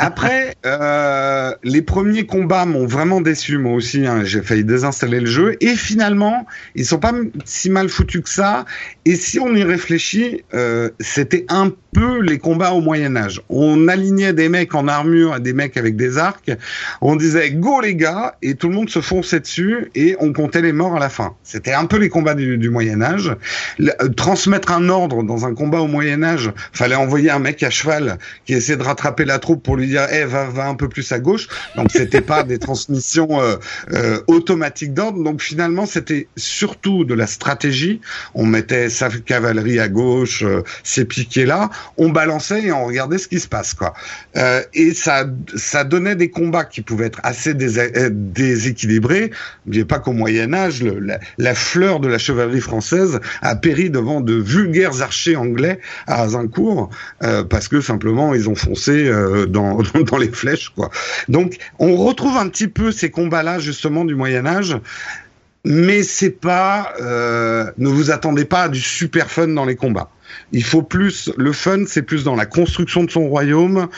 Speaker 3: Après, euh, les premiers combats m'ont vraiment déçu, moi aussi. Hein, J'ai failli désinstaller le jeu. Et finalement, ils sont pas si mal foutus que ça. Et si on y réfléchit, euh, c'était un peu les combats au Moyen Âge. On alignait des mecs en armure et des mecs avec des arcs. On disait go les gars, et tout le monde se fonçait dessus et on comptait les morts à la fin. C'était un peu les combats du, Moyen Âge. Euh, transmettre un ordre dans un combat au Moyen Âge, fallait envoyer un mec à cheval qui essayait de rattraper la troupe pour lui dire eh va, va un peu plus à gauche donc c'était pas des transmissions euh, euh, automatiques d'ordre donc finalement c'était surtout de la stratégie on mettait sa cavalerie à gauche euh, ses piquets là on balançait et on regardait ce qui se passe quoi et ça ça donnait des combats qui pouvaient être assez déséquilibrés n'oubliez pas qu'au Moyen Âge la, la, fleur de la chevalerie française a péri devant de vulgaires archers anglais à Azincourt parce que simplement ils ont foncé dans dans, les flèches, quoi. Donc, on retrouve un petit peu ces combats-là justement du Moyen Âge mais c'est pas euh, ne vous attendez pas à du super fun dans les combats. Il faut plus le fun, c'est plus dans la construction de son royaume,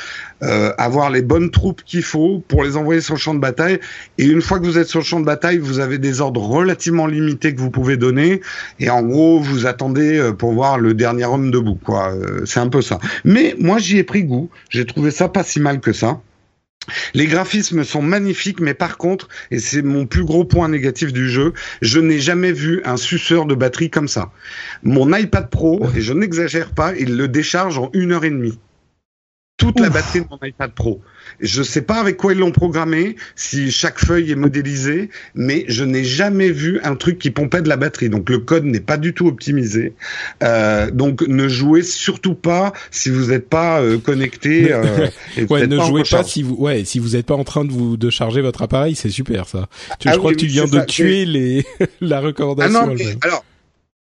Speaker 3: euh, avoir les bonnes troupes qu'il faut pour les envoyer sur le champ de bataille. Et une fois que vous êtes sur le champ de bataille, vous avez des ordres relativement limités que vous pouvez donner. Et en gros, vous attendez euh, pour voir le dernier homme debout. Quoi, c'est un peu ça. Mais moi, j'y ai pris goût. J'ai trouvé ça pas si mal que ça. Les graphismes sont magnifiques, mais par contre, et c'est mon plus gros point négatif du jeu, je n'ai jamais vu un suceur de batterie comme ça. Mon iPad Pro, et je n'exagère pas, il le décharge en une heure et demie toute la batterie de mon iPad Pro. Je sais pas avec quoi ils l'ont programmé, si chaque feuille est modélisée, mais je n'ai jamais vu un truc qui pompait de la batterie. Donc le code n'est pas du tout optimisé. Euh, donc ne jouez surtout pas si vous n'êtes pas euh, connecté. Euh,
Speaker 1: ouais, ne jouez pas si vous, ouais, si vous n'êtes pas en train de vous de charger votre appareil, c'est super ça. je ah crois que tu viens de tuer les la recommandation. Ah non,
Speaker 3: alors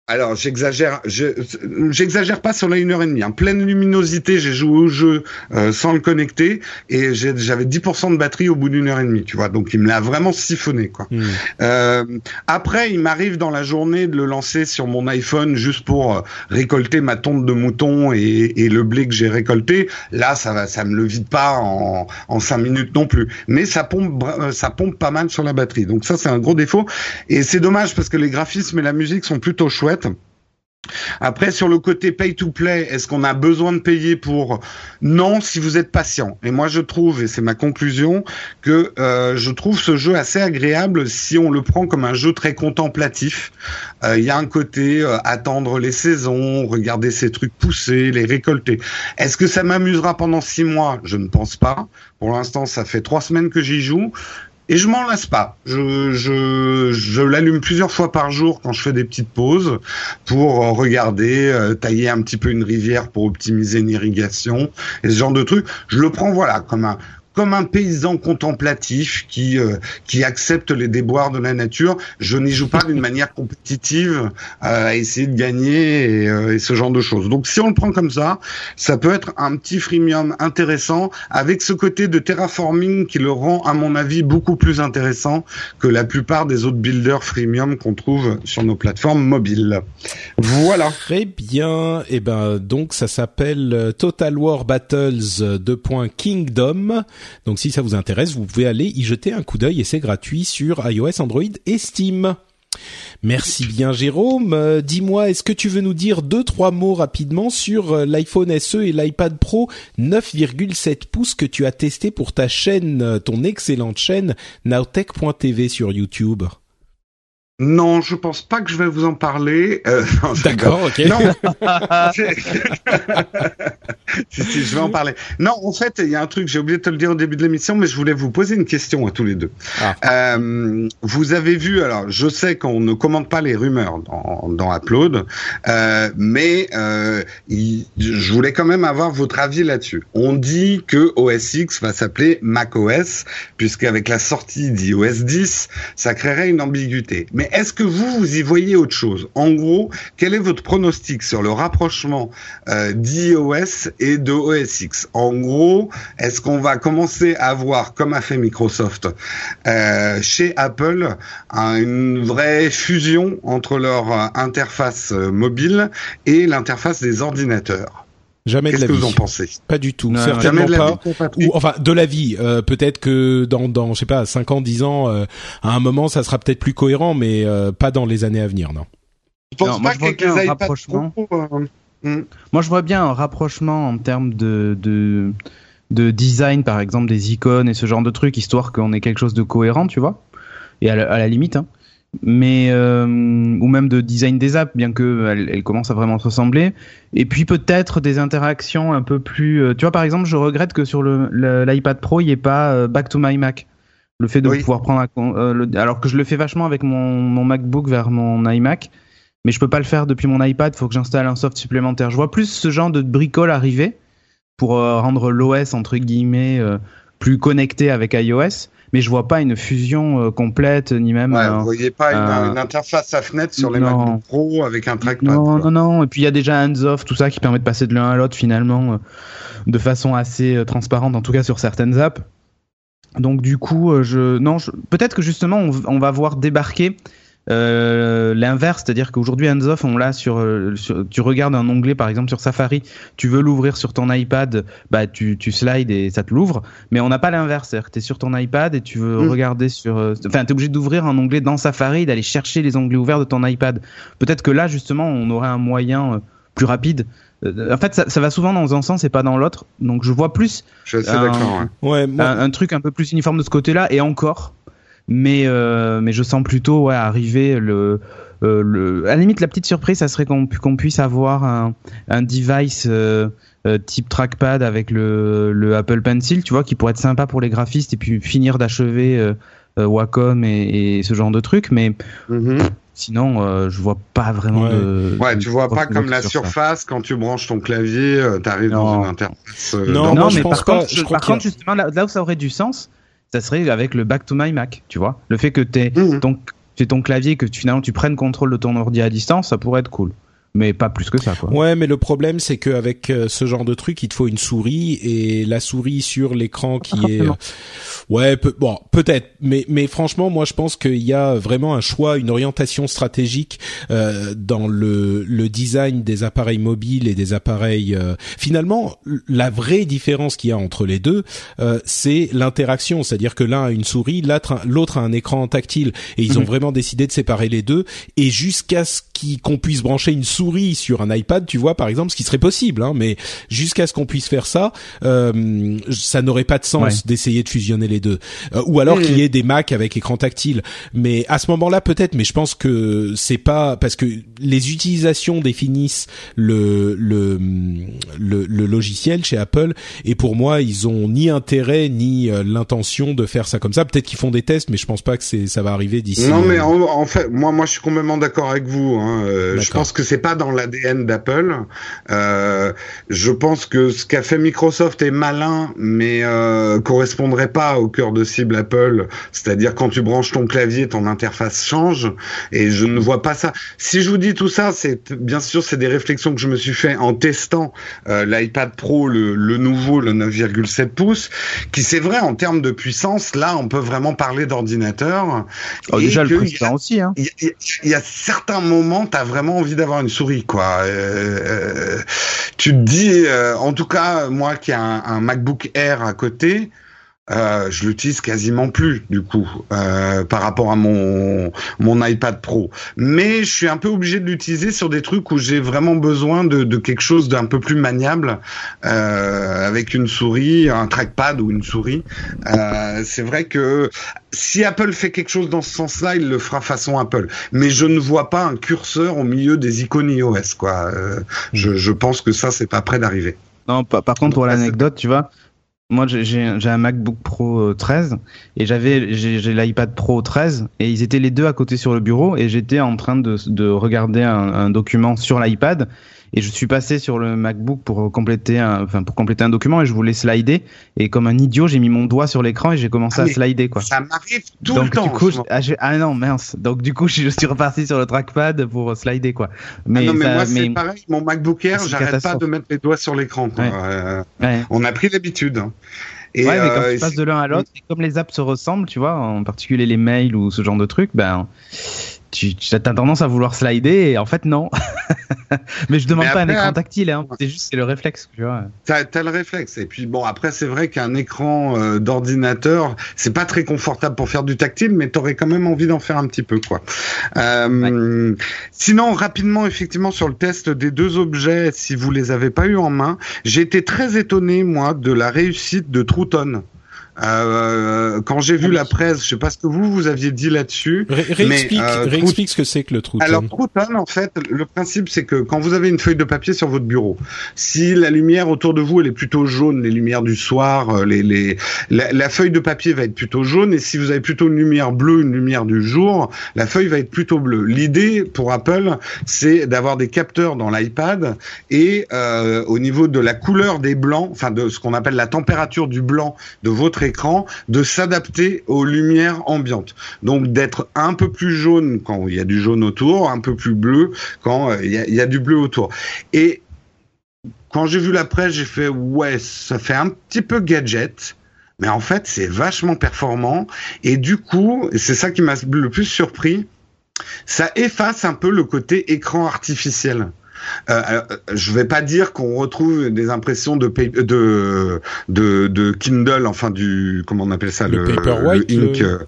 Speaker 3: alors j'exagère, j'exagère pas sur la une heure et demie. En pleine luminosité, j'ai joué au jeu euh, sans le connecter et j'avais 10% de batterie au bout d'une heure et demie, tu vois. Donc il me l'a vraiment siphonné, quoi. Hmm. Euh, après, il m'arrive dans la journée de le lancer sur mon iPhone juste pour euh, récolter ma tonte de mouton et, et le blé que j'ai récolté. Là, ça va, ça me le vide pas en, en cinq minutes non plus. Mais ça pompe, ça pompe pas mal sur la batterie. Donc ça, c'est un gros défaut. Et c'est dommage parce que les graphismes et la musique sont plutôt chouettes après, sur le côté pay to play, est-ce qu'on a besoin de payer pour? Non, si vous êtes patient. Et moi, je trouve, et c'est ma conclusion, que euh, je trouve ce jeu assez agréable si on le prend comme un jeu très contemplatif. Euh, il y a un côté euh, attendre les saisons, regarder ces trucs pousser, les récolter. Est-ce que ça m'amusera pendant six mois? Je ne pense pas. Pour l'instant, ça fait trois semaines que j'y joue. Et je m'en lasse pas. Je, je, je l'allume plusieurs fois par jour quand je fais des petites pauses pour regarder, euh, tailler un petit peu une rivière pour optimiser une irrigation et ce genre de trucs. Je le prends voilà comme un comme un paysan contemplatif qui euh, qui accepte les déboires de la nature. Je n'y joue pas d'une manière compétitive à essayer de gagner et, et, ce genre de choses. Donc si on le prend comme ça, ça peut être un petit freemium intéressant avec ce côté de terraforming qui le rend à mon avis beaucoup plus intéressant que la plupart des autres builders freemium qu'on trouve sur nos plateformes mobiles. Voilà.
Speaker 1: Très bien. Et eh ben donc ça s'appelle euh, Total War Battles 2. Kingdom. Donc si ça vous intéresse, vous pouvez aller y jeter un coup d'œil et c'est gratuit sur iOS, Android et Steam. Merci bien Jérôme. Euh, dis-moi, est-ce que tu veux nous dire deux trois mots rapidement sur euh, l'iPhone SE et l'iPad Pro 9,7 pouces que tu as testé pour ta chaîne, ton excellente chaîne nowtech.tv sur YouTube?
Speaker 3: Non, je pense pas que je vais vous en parler.
Speaker 1: Euh, D'accord, ok. Non.
Speaker 3: si, si, je vais en parler. Non, en fait, il y a un truc, j'ai oublié de te le dire au début de l'émission, mais je voulais vous poser une question à tous les deux. Ah. Euh, vous avez vu, alors, je sais qu'on ne commande pas les rumeurs dans, dans Upload, euh, mais euh, je voulais quand même avoir votre avis là-dessus. On dit que OS X va s'appeler macOS, puisqu'avec la sortie d'iOS 10, ça créerait une ambiguïté. Mais est-ce que vous, vous y voyez autre chose? En gros, quel est votre pronostic sur le rapprochement euh, d'iOS et de OS En gros, est-ce qu'on va commencer à voir, comme a fait Microsoft euh, chez Apple, une vraie fusion entre leur euh, interface mobile et l'interface des ordinateurs?
Speaker 1: Jamais
Speaker 3: de
Speaker 1: la
Speaker 3: vie. Qu'est-ce que vous en pensez?
Speaker 1: Pas du tout. Certainement pas. Ou enfin de la vie. Euh, peut-être que dans dans je sais pas 5 ans, 10 ans, euh, à un moment, ça sera peut-être plus cohérent, mais euh, pas dans les années à venir, non.
Speaker 2: Je pense pas moi, je vois un rapprochement. Hmm. Moi, je vois bien un rapprochement en termes de, de de design, par exemple, des icônes et ce genre de trucs, histoire qu'on ait quelque chose de cohérent, tu vois. Et à la, à la limite, hein mais euh, ou même de design des apps, bien que elle, elle commence à vraiment se ressembler. Et puis peut-être des interactions un peu plus. Euh, tu vois, par exemple, je regrette que sur l'iPad Pro, il n'y ait pas euh, Back to My Mac. Le fait de pouvoir prendre, alors que je le fais vachement avec mon, mon, MacBook vers mon iMac, mais je peux pas le faire depuis mon iPad. Il faut que j'installe un soft supplémentaire. Je vois plus ce genre de bricole arriver pour rendre l'OS entre guillemets plus connecté avec iOS mais je vois pas une fusion euh, complète ni même.
Speaker 3: Ouais, vous voyez pas une, interface à fenêtre sur les MacBook Pro avec un trackpad.
Speaker 2: Non, non, non. Et puis il y a déjà hands-off, tout ça qui permet de passer de l'un à l'autre finalement euh, de façon assez euh, transparente, en tout cas sur certaines apps. Donc du coup, je non, peut-être que justement on, va voir débarquer euh, l'inverse, c'est-à-dire qu'aujourd'hui hands-off, on l'a euh, sur, tu regardes un onglet par exemple sur Safari, tu veux l'ouvrir sur ton iPad, bah tu, tu slides et ça te l'ouvre, mais on n'a pas l'inverse, c'est-à-dire que tu es sur ton iPad et tu veux mm. regarder sur euh, enfin tu es obligé d'ouvrir un onglet dans Safari d'aller chercher les onglets ouverts de ton iPad. Peut-être que là justement, on aurait un moyen plus rapide en fait, ça, ça, va souvent dans un sens et pas dans l'autre. Donc, je vois plus
Speaker 3: je un,
Speaker 1: ouais.
Speaker 2: un, truc un peu plus uniforme de ce côté-là. Et encore, mais euh, mais je sens plutôt ouais arriver le euh, le, à la limite, la petite surprise, ça serait qu'on puisse avoir un, un device euh, euh, type trackpad avec le, le, Apple Pencil, tu vois, qui pourrait être sympa pour les graphistes et puis finir d'achever euh, Wacom et, et, ce genre de trucs. Mais mm-hmm. sinon, je vois pas vraiment
Speaker 3: ouais.
Speaker 2: de.
Speaker 3: Ouais, tu vois pas comme la surface ça. quand tu branches ton clavier, tu arrives dans une interface.
Speaker 2: non, non, mais par contre, je par contre, justement, là, là où ça aurait du sens, ça serait avec le Back to My Mac, tu vois. Le fait que tu mmh. ton, ton clavier, que tu, finalement tu prennes contrôle de ton ordi à distance, ça pourrait être cool mais pas plus que ça quoi.
Speaker 1: Ouais, mais le problème c'est qu'avec euh, ce genre de truc, il te faut une souris et la souris sur l'écran qui est euh, ouais, bon, peut-être, mais mais franchement, moi je pense qu'il y a vraiment un choix, une orientation stratégique euh, dans le le design des appareils mobiles et des appareils euh... finalement, la vraie différence qu'il y a entre les deux, euh, c'est l'interaction, c'est-à-dire que l'un a une souris, l'autre a un écran tactile. Et ils ont mhm. vraiment décidé de séparer les deux. Et jusqu'à ce qu'on puisse brancher une souris souris sur un iPad, tu vois, par exemple, ce qui serait possible, hein, mais jusqu'à ce qu'on puisse faire ça, euh, ça n'aurait pas de sens d'essayer de fusionner les deux. Euh, ou alors qu'il y ait des Mac avec écran tactile. Mais à ce moment-là, peut-être, mais je pense que c'est pas parce que les utilisations définissent le le, le, le logiciel chez Apple, et pour moi, ils ont ni intérêt ni euh, l'intention de faire ça comme ça. Peut-être qu'ils font des tests, mais je pense pas que c'est ça va arriver d'ici.
Speaker 3: Non, mais en, fait, moi, moi, je suis complètement d'accord avec vous. Hein. je pense que c'est pas pas dans l'ADN d'Apple. Euh, je pense que ce qu'a fait Microsoft est malin, mais euh, correspondrait pas au cœur de cible Apple. C'est-à-dire quand tu branches ton clavier, ton interface change, et je ne vois pas ça. Si je vous dis tout ça, c'est bien sûr c'est des réflexions que je me suis fait en testant euh, l'iPad Pro, le, le nouveau, le 9,7 pouces, qui c'est vrai en termes de puissance, là on peut vraiment parler d'ordinateur.
Speaker 2: Oh, déjà le précédent aussi. Hein.
Speaker 3: Il y, y, a certains moments, t'as vraiment envie d'avoir une souris, Euh, euh, tu te dis, euh, en tout cas, moi qui ai un, un MacBook Air à côté, euh, je l'utilise quasiment plus du coup euh, par rapport à mon mon iPad Pro. Mais je suis un peu obligé de l'utiliser sur des trucs où j'ai vraiment besoin de, de quelque chose d'un peu plus maniable euh, avec une souris, un trackpad ou une souris. Euh, c'est vrai que si Apple fait quelque chose dans ce sens-là, il le fera façon Apple. Mais je ne vois pas un curseur au milieu des icônes iOS quoi. Euh, je, je pense que ça c'est pas prêt d'arriver.
Speaker 2: Non, par, par contre pour l'anecdote, tu vois moi, j'ai un MacBook Pro 13 et j'avais j'ai l'iPad Pro 13 et ils étaient les deux à côté sur le bureau et j'étais en train de, de regarder un, un document sur l'iPad et je suis passé sur le MacBook pour compléter un, enfin pour compléter un document et je voulais slider et comme un idiot j'ai mis mon doigt sur l'écran et j'ai commencé
Speaker 3: Ah,
Speaker 2: à slider quoi.
Speaker 3: Ça m'arrive tout
Speaker 2: Donc
Speaker 3: le temps.
Speaker 2: du coup, je- ah, ah non mince. Donc du coup je suis reparti sur le trackpad pour slider quoi.
Speaker 3: Ah
Speaker 2: Mais,
Speaker 3: non, mais
Speaker 2: ça-
Speaker 3: moi
Speaker 2: mais-
Speaker 3: c'est pareil. Mon MacBook Air,
Speaker 2: une
Speaker 3: j'arrête pas de mettre les doigts sur l'écran.
Speaker 2: Ouais.
Speaker 3: Euh,
Speaker 2: ouais.
Speaker 3: on a pris l'habitude. hein. Et,
Speaker 2: ouais, mais quand
Speaker 3: euh,
Speaker 2: tu passes de l'un à l'autre, comme les apps se ressemblent, tu vois, en particulier les mails ou ce genre de trucs, ben, tu, tu as tendance à vouloir slider et en fait, non. mais je demande
Speaker 3: Mais
Speaker 2: pas un écran tactile, hein. C'est juste, c'est le réflexe, tu vois.
Speaker 3: T'as as le réflexe. Et puis bon, après c'est vrai qu'un écran euh, d'ordinateur, c'est pas très confortable pour faire du tactile, mais t'aurais quand même envie d'en faire un petit peu, quoi. Euh, Sinon, rapidement, effectivement, sur le test des deux objets, si vous les avez pas eu en main, j'ai été très étonné moi de la réussite de Trouton. Euh, quand j'ai vu
Speaker 1: Ah
Speaker 3: la presse, je sais pas ce que vous vous aviez dit là-dessus.
Speaker 1: Ré- réexplique,
Speaker 3: Mais, euh,
Speaker 1: réexplique ce que c'est que le Trouton.
Speaker 3: Alors Trouton, en fait, le principe c'est que quand vous avez une feuille de papier sur votre bureau, si la lumière autour de vous elle est plutôt jaune, les lumières du soir, euh, les, les la, la feuille de papier va être plutôt jaune, et si vous avez plutôt une lumière bleue, une lumière du jour, la feuille va être plutôt bleue. L'idée pour Apple, c'est d'avoir des capteurs dans l'iPad et euh, au niveau de la couleur des blancs, enfin de ce qu'on appelle la température du blanc de votre écran, de s'adapter aux lumières ambiantes. Donc d'être un peu plus jaune quand il y a du jaune autour, un peu plus bleu quand euh, il y, a, du bleu autour. Et quand j'ai vu la presse, j'ai fait ouais, ça fait un petit peu gadget. Mais en fait, c'est vachement performant. Et du coup, c'est ça qui m'a le plus surpris, ça efface un peu le côté écran artificiel. Euh, alors, je vais pas dire qu'on retrouve des impressions de, pa- de de de Kindle, enfin du comment on appelle ça
Speaker 1: Le Paperwhite,
Speaker 3: le ink.
Speaker 1: le-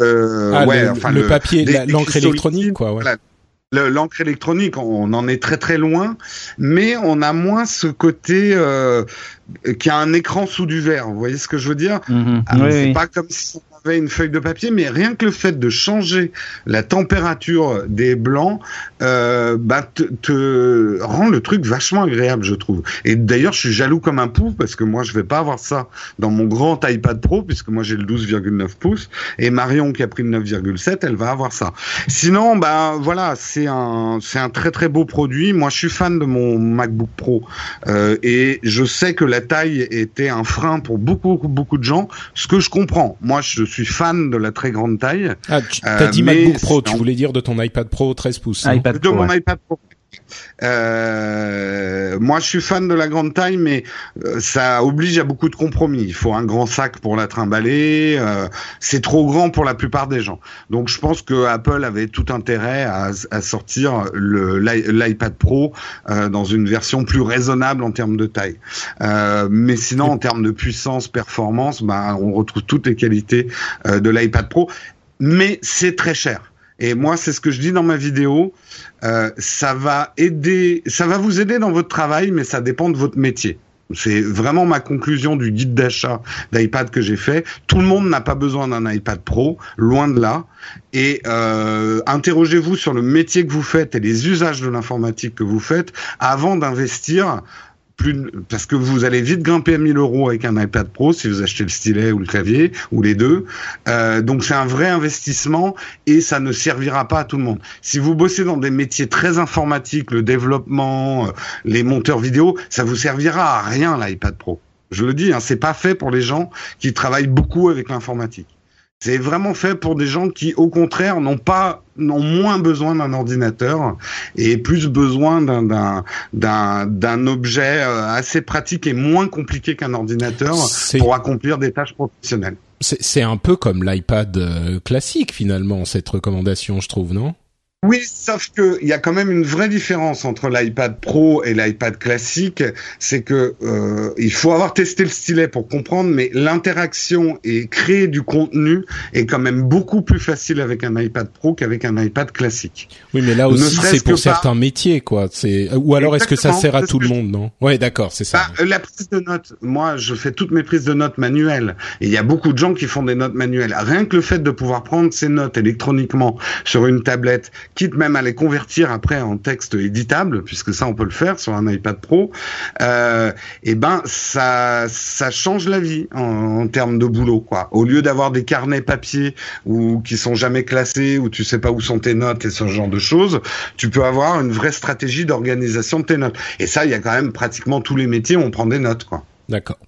Speaker 3: euh,
Speaker 1: ah,
Speaker 3: ouais,
Speaker 1: le,
Speaker 3: enfin
Speaker 1: le papier, l'encre électronique, quoi. Ouais.
Speaker 3: L'encre électronique, on en est très très loin, mais on a moins ce côté euh, qui a un écran sous du verre. Vous voyez ce que je veux dire? Ah,
Speaker 2: Oui,
Speaker 3: C'est
Speaker 2: oui.
Speaker 3: pas comme si on une feuille de papier, mais rien que le fait de changer la température des blancs, euh, bah, te, rend le truc vachement agréable, je trouve. Et d'ailleurs, je suis jaloux comme un pou parce que moi, je vais pas avoir ça dans mon grand iPad Pro puisque moi j'ai le 12,9 pouces et Marion qui a pris le 9,7, elle va avoir ça. Sinon, bah voilà, c'est un c'est un très très beau produit. Moi, je suis fan de mon MacBook Pro euh, et je sais que la taille était un frein pour beaucoup beaucoup, beaucoup de gens, ce que je comprends. Moi, je suis fan de la très grande taille.
Speaker 1: Ah, tu
Speaker 3: Euh,
Speaker 1: as dit
Speaker 3: mais
Speaker 1: MacBook Pro, tu voulais dire de ton iPad Pro 13 pouces. hein
Speaker 2: iPad
Speaker 3: de mon
Speaker 2: ouais.
Speaker 3: iPad Pro. Euh, moi, je suis fan de la grande taille, mais euh, ça oblige à beaucoup de compromis. Il faut un grand sac pour la trimballer. euh, c'est trop grand pour la plupart des gens. Donc, je pense que Apple avait tout intérêt à, sortir l'iPad Pro dans une version plus raisonnable en termes de taille. Mais sinon, en termes de puissance, performance, bah, on retrouve toutes les qualités de l'iPad Pro. Mais c'est très cher. Et moi, c'est ce que je dis dans ma vidéo. Euh, ça va aider, ça va vous aider dans votre travail, mais ça dépend de votre métier. C'est vraiment ma conclusion du guide d'achat d'iPad que j'ai fait. Tout le monde n'a pas besoin d'un iPad Pro, loin de là. Et euh, interrogez-vous sur le métier que vous faites et les usages de l'informatique que vous faites avant d'investir plus parce que vous allez vite grimper à 1000 euros avec un iPad Pro si vous achetez le stylet ou le clavier ou les deux. Euh, donc c'est un vrai investissement et ça ne servira pas à tout le monde. Si vous bossez dans des métiers très informatiques, le développement, euh, les monteurs vidéo, ça vous servira à rien l'iPad Pro. Je le dis, hein, c'est pas fait pour les gens qui travaillent beaucoup avec l'informatique. C'est vraiment fait pour des gens qui, au contraire, n'ont pas, n'ont moins besoin d'un ordinateur et plus besoin d'un d'un d'un objet euh, assez pratique et moins compliqué qu'un ordinateur pour accomplir des tâches professionnelles.
Speaker 1: C'est un peu comme l'iPad euh, classique finalement cette recommandation, je trouve, non?
Speaker 3: Oui, sauf que il y a quand même une vraie différence entre l'iPad Pro et l'iPad classique, c'est que euh, il faut avoir testé le stylet pour comprendre, mais l'interaction et créer du contenu est quand même beaucoup plus facile avec un iPad Pro qu'avec un iPad classique.
Speaker 1: Oui, mais là aussi c'est pour certains métiers, quoi. C'est ou alors est-ce que ça sert à tout le monde, non? Ouais, d'accord, c'est ça.
Speaker 3: Bah, la prise de notes, moi, je fais toutes mes prises de notes manuelles, et il y a beaucoup de gens qui font des notes manuelles. Rien que le fait de pouvoir prendre ces notes électroniquement sur une tablette quitte même à les convertir après en texte éditable, puisque ça on peut le faire sur un iPad Pro, euh, et eh ben ça ça change la vie en, termes de boulot quoi. Au lieu d'avoir des carnets papier ou qui sont jamais classés ou tu sais pas où sont tes notes et ce genre de choses, tu peux avoir une vraie stratégie d'organisation de tes notes. Et ça, il y a quand même pratiquement tous les métiers où on prend des notes quoi.
Speaker 1: D'accord.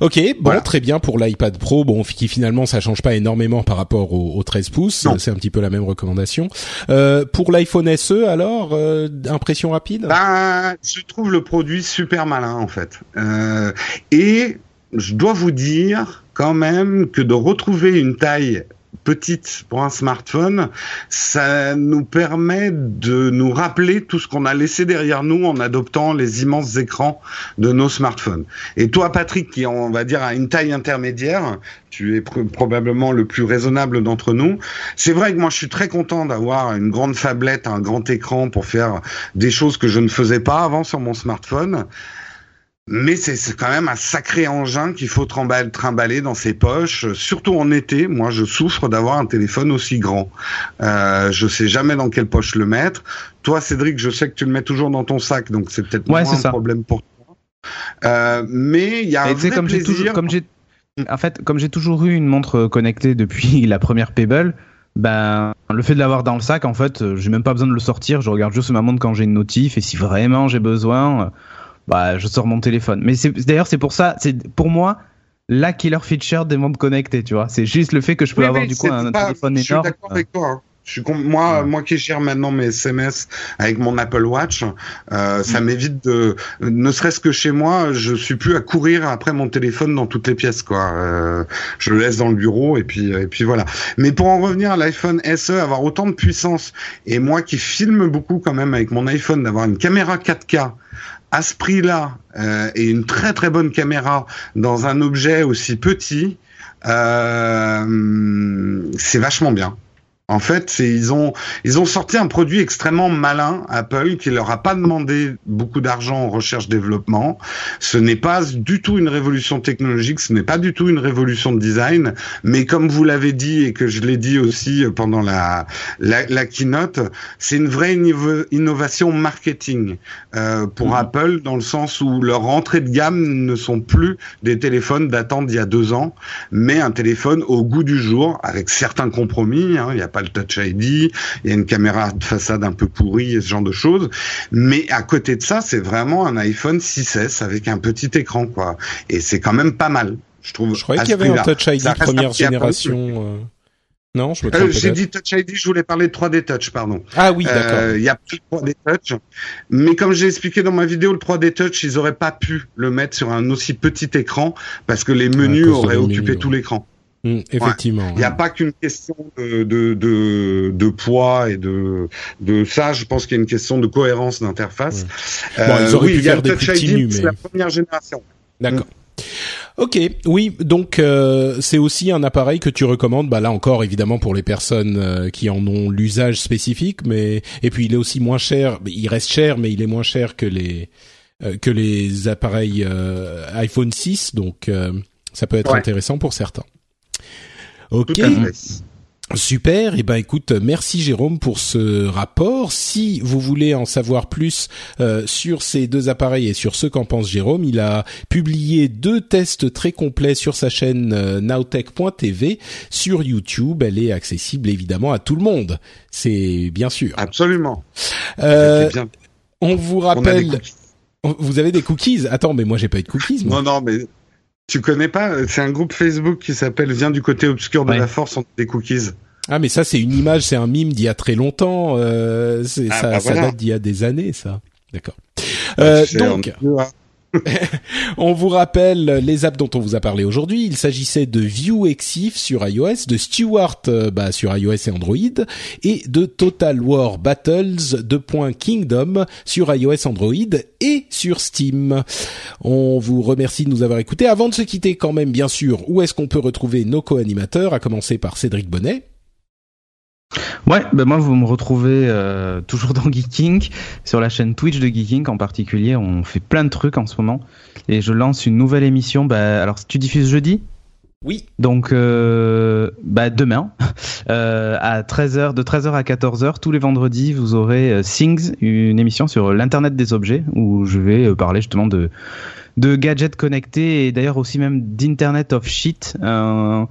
Speaker 1: Ok, bon, très bien pour l'iPad Pro, bon, qui finalement ça change pas énormément par rapport au, 13 pouces, c'est un petit peu la même recommandation. Euh, pour l'iPhone SE, alors, euh, impression rapide?
Speaker 3: Ben, je trouve le produit super malin en fait, euh, et je dois vous dire quand même que de retrouver une taille petite pour un smartphone, ça nous permet de nous rappeler tout ce qu'on a laissé derrière nous en adoptant les immenses écrans de nos smartphones. Et toi, Patrick, qui on va dire à une taille intermédiaire, tu es probablement le plus raisonnable d'entre nous. C'est vrai que moi, je suis très content d'avoir une grande fablette, un grand écran pour faire des choses que je ne faisais pas avant sur mon smartphone. Mais c'est quand même un sacré engin qu'il faut trimballer dans ses poches, surtout en été. Moi, je souffre d'avoir un téléphone aussi grand. Euh, je sais jamais dans quelle poche le mettre. Toi, Cédric, je sais que tu le mets toujours dans ton sac, donc c'est peut-être moins un problème pour toi. Euh, mais il y a un vrai comme plaisir.
Speaker 2: comme j'ai, en fait, comme j'ai toujours eu une montre connectée depuis la première Pebble, ben le fait de l'avoir dans le sac, en fait, j'ai même pas besoin de le sortir. Je regarde juste ma montre quand j'ai une notif et si vraiment j'ai besoin bah je sors mon téléphone. Mais d'ailleurs c'est pour ça, c'est pour moi la killer feature des montres connectées, tu vois. C'est juste le fait que je peux avoir du coup un téléphone énorme. Je suis d'accord avec
Speaker 3: toi. Hein. Je suis moi, moi qui gère maintenant mes SMS avec mon Apple Watch, euh, ça mm. m'évite de, ne serait-ce que chez moi, je suis plus à courir après mon téléphone dans toutes les pièces, quoi. Euh, je le laisse dans le bureau et puis et puis voilà. Mais pour en revenir à l'iPhone SE, avoir autant de puissance et moi qui filme beaucoup quand même avec mon iPhone, d'avoir une caméra 4K à ce prix-là euh, et une très très bonne caméra dans un objet aussi petit, euh, c'est vachement bien. En fait, ils ont ils ont sorti un produit extrêmement malin, Apple, qui leur a pas demandé beaucoup d'argent en recherche développement. Ce n'est pas du tout une révolution technologique, ce n'est pas du tout une révolution de design, mais comme vous l'avez dit et que je l'ai dit aussi pendant la la, la keynote, c'est une vraie innovation marketing euh, pour mmh. Apple dans le sens où leurs entrées de gamme ne sont plus des téléphones datant d'il y a deux ans, mais un téléphone au goût du jour avec certains compromis. Hein, il y a pas le Touch ID, il y a une caméra de façade un peu pourrie et ce genre de choses. Mais à côté de ça, c'est vraiment un iPhone 6S avec un petit écran, quoi. Et c'est quand même pas mal. Je trouve.
Speaker 1: Je croyais qu'il y avait un Touch ID première génération. Euh. Non, je me trompe. Euh,
Speaker 3: J'ai dit Touch ID, je voulais parler de 3D Touch, pardon.
Speaker 1: Ah oui, d'accord.
Speaker 3: Euh, il y a plus de 3D Touch, mais comme j'ai expliqué dans ma vidéo, le 3D Touch, ils auraient pas pu le mettre sur un aussi petit écran parce que les menus auraient occupé tout l'écran.
Speaker 1: Mm, effectivement.
Speaker 3: Il n'y a pas qu'une question de, de, de, de, poids et de, de ça. Je pense qu'il y a une question de cohérence d'interface.
Speaker 1: Euh, bon, ils auraient pu faire des Touch
Speaker 3: ID, c'est la première génération.
Speaker 1: D'accord. Ok, oui, donc euh, c'est aussi un appareil que tu recommandes. Bah là encore, évidemment pour les personnes euh, qui en ont l'usage spécifique, mais et puis il est aussi moins cher. Il reste cher, mais il est moins cher que les euh, que les appareils iPhone 6, donc ça peut être intéressant pour certains. Ok. Super, et eh ben écoute, merci Jérôme pour ce rapport. Si vous voulez en savoir plus euh, sur ces deux appareils et sur ce qu'en pense Jérôme, il a publié deux tests très complets sur sa chaîne euh, nowtech.tv sur YouTube. Elle est accessible évidemment à tout le monde. C'est bien sûr.
Speaker 3: Absolument.
Speaker 1: Euh, on vous rappelle. vous avez des cookies? Attends, mais moi j'ai pas eu de cookies.
Speaker 3: Non, non, mais tu connais pas C'est un groupe Facebook qui s'appelle Viens du côté obscur de la force, on des cookies.
Speaker 1: Ah mais ça c'est une image, c'est un mime d'il y a très longtemps. Euh, ah, ça, bah ça date d'il y a des années, ça. D'accord. Euh, donc, on vous rappelle les apps dont on vous a parlé aujourd'hui. Il s'agissait de View Exif sur iOS, de Stewart euh, bah, sur iOS et Android, et de Total War Battles de Kingdom sur iOS, Android et sur Steam. On vous remercie de nous avoir écoutés. Avant de se quitter, quand même, bien sûr, où est-ce qu'on peut retrouver nos co-animateurs, à commencer par Cédric Bonnet.
Speaker 2: Ouais, ben moi vous me retrouvez euh, toujours dans Geeking, sur la chaîne Twitch de Geeking en particulier. On fait plein de trucs en ce moment et je lance une nouvelle émission. Bah, alors tu diffuses jeudi?
Speaker 1: Oui.
Speaker 2: Donc euh, bah, demain euh, à 13h, de 13h à 14h tous les vendredis, vous aurez Things, une émission sur l'internet des objets où je vais parler justement de de gadgets connectés et d'ailleurs aussi même d'internet of shit, euh,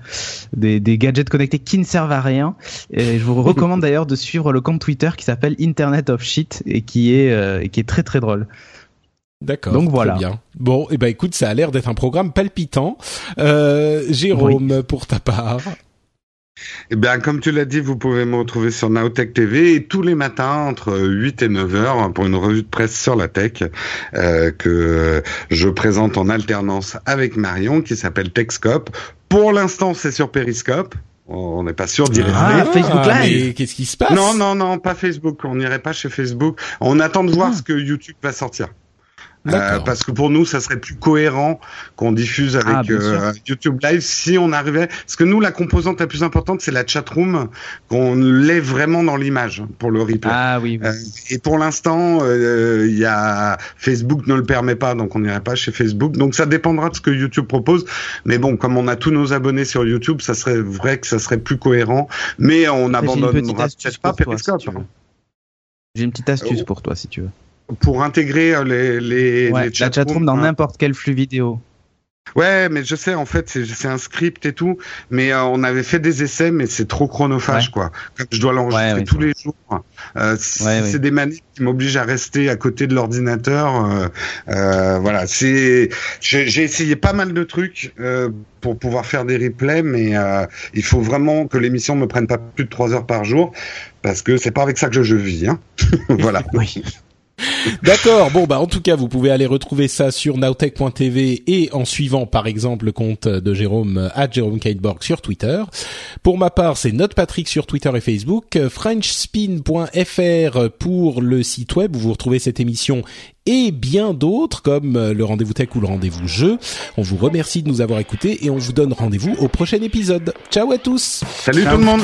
Speaker 2: des, des, gadgets connectés qui ne servent à rien. Et je vous recommande d'ailleurs de suivre le compte Twitter qui s'appelle Internet of shit et qui est euh, qui est très très drôle.
Speaker 1: D'accord. Donc voilà. bien. Bon, et eh ben écoute, ça a l'air d'être un programme palpitant. Euh, Jérôme, pour ta part.
Speaker 3: Eh bien, comme tu l'as dit, vous pouvez me retrouver sur Naotech TV tous les matins entre 8 et 9 heures pour une revue de presse sur la tech euh, que je présente en alternance avec Marion qui s'appelle Techscope. Pour l'instant, c'est sur Periscope. On n'est pas sûr d'y
Speaker 1: ah, Facebook Live. Qu'est-ce qui se passe?
Speaker 3: Non, non, non, pas Facebook. On n'irait pas chez Facebook. On attend de voir ah. ce que YouTube va sortir. Euh, parce que pour nous, ça serait plus cohérent qu'on diffuse avec ah, euh, YouTube Live si on arrivait. Parce que nous, la composante la plus importante, c'est la chat room, qu'on l'ait vraiment dans l'image pour le replay.
Speaker 2: Ah oui.
Speaker 3: Euh, et pour l'instant, il y a Facebook ne le permet pas, donc on n'irait pas chez Facebook. Donc ça dépendra de ce que YouTube propose. Mais bon, comme on a tous nos abonnés sur YouTube, ça serait vrai que ça serait plus cohérent. Mais on abandonnera peut-être pas Periscope. Hein.
Speaker 2: J'ai une petite astuce pour toi, si tu veux
Speaker 3: pour intégrer euh, les, les,
Speaker 2: la chatroom dans n'importe quel flux vidéo.
Speaker 3: Ouais, mais je sais, en fait, c'est un script et tout, mais euh, on avait fait des essais, mais c'est trop chronophage, quoi. Comme je dois l'enregistrer tous les jours. Euh, c'est des manies qui m'obligent à rester à côté de l'ordinateur. Euh, euh voilà, c'est. J'ai essayé pas mal de trucs pour pouvoir faire des replays, mais il faut vraiment que l'émission me prenne pas plus de trois heures par jour, parce que c'est pas avec ça que je, vis. Hein. voilà.
Speaker 1: oui. D'accord. Bon, bah en tout cas, vous pouvez aller retrouver ça sur nowtech.tv et en suivant, par exemple, le compte de Jérôme à Jérôme Kateborg sur Twitter. Pour ma part, c'est Patrick sur Twitter et Facebook, FrenchSpin.fr pour le site web où vous retrouvez cette émission et bien d'autres comme le rendez-vous tech ou le rendez-vous jeu. On vous remercie de nous avoir écoutés et on vous donne rendez-vous au prochain épisode. Ciao à tous.
Speaker 3: Salut tout le monde.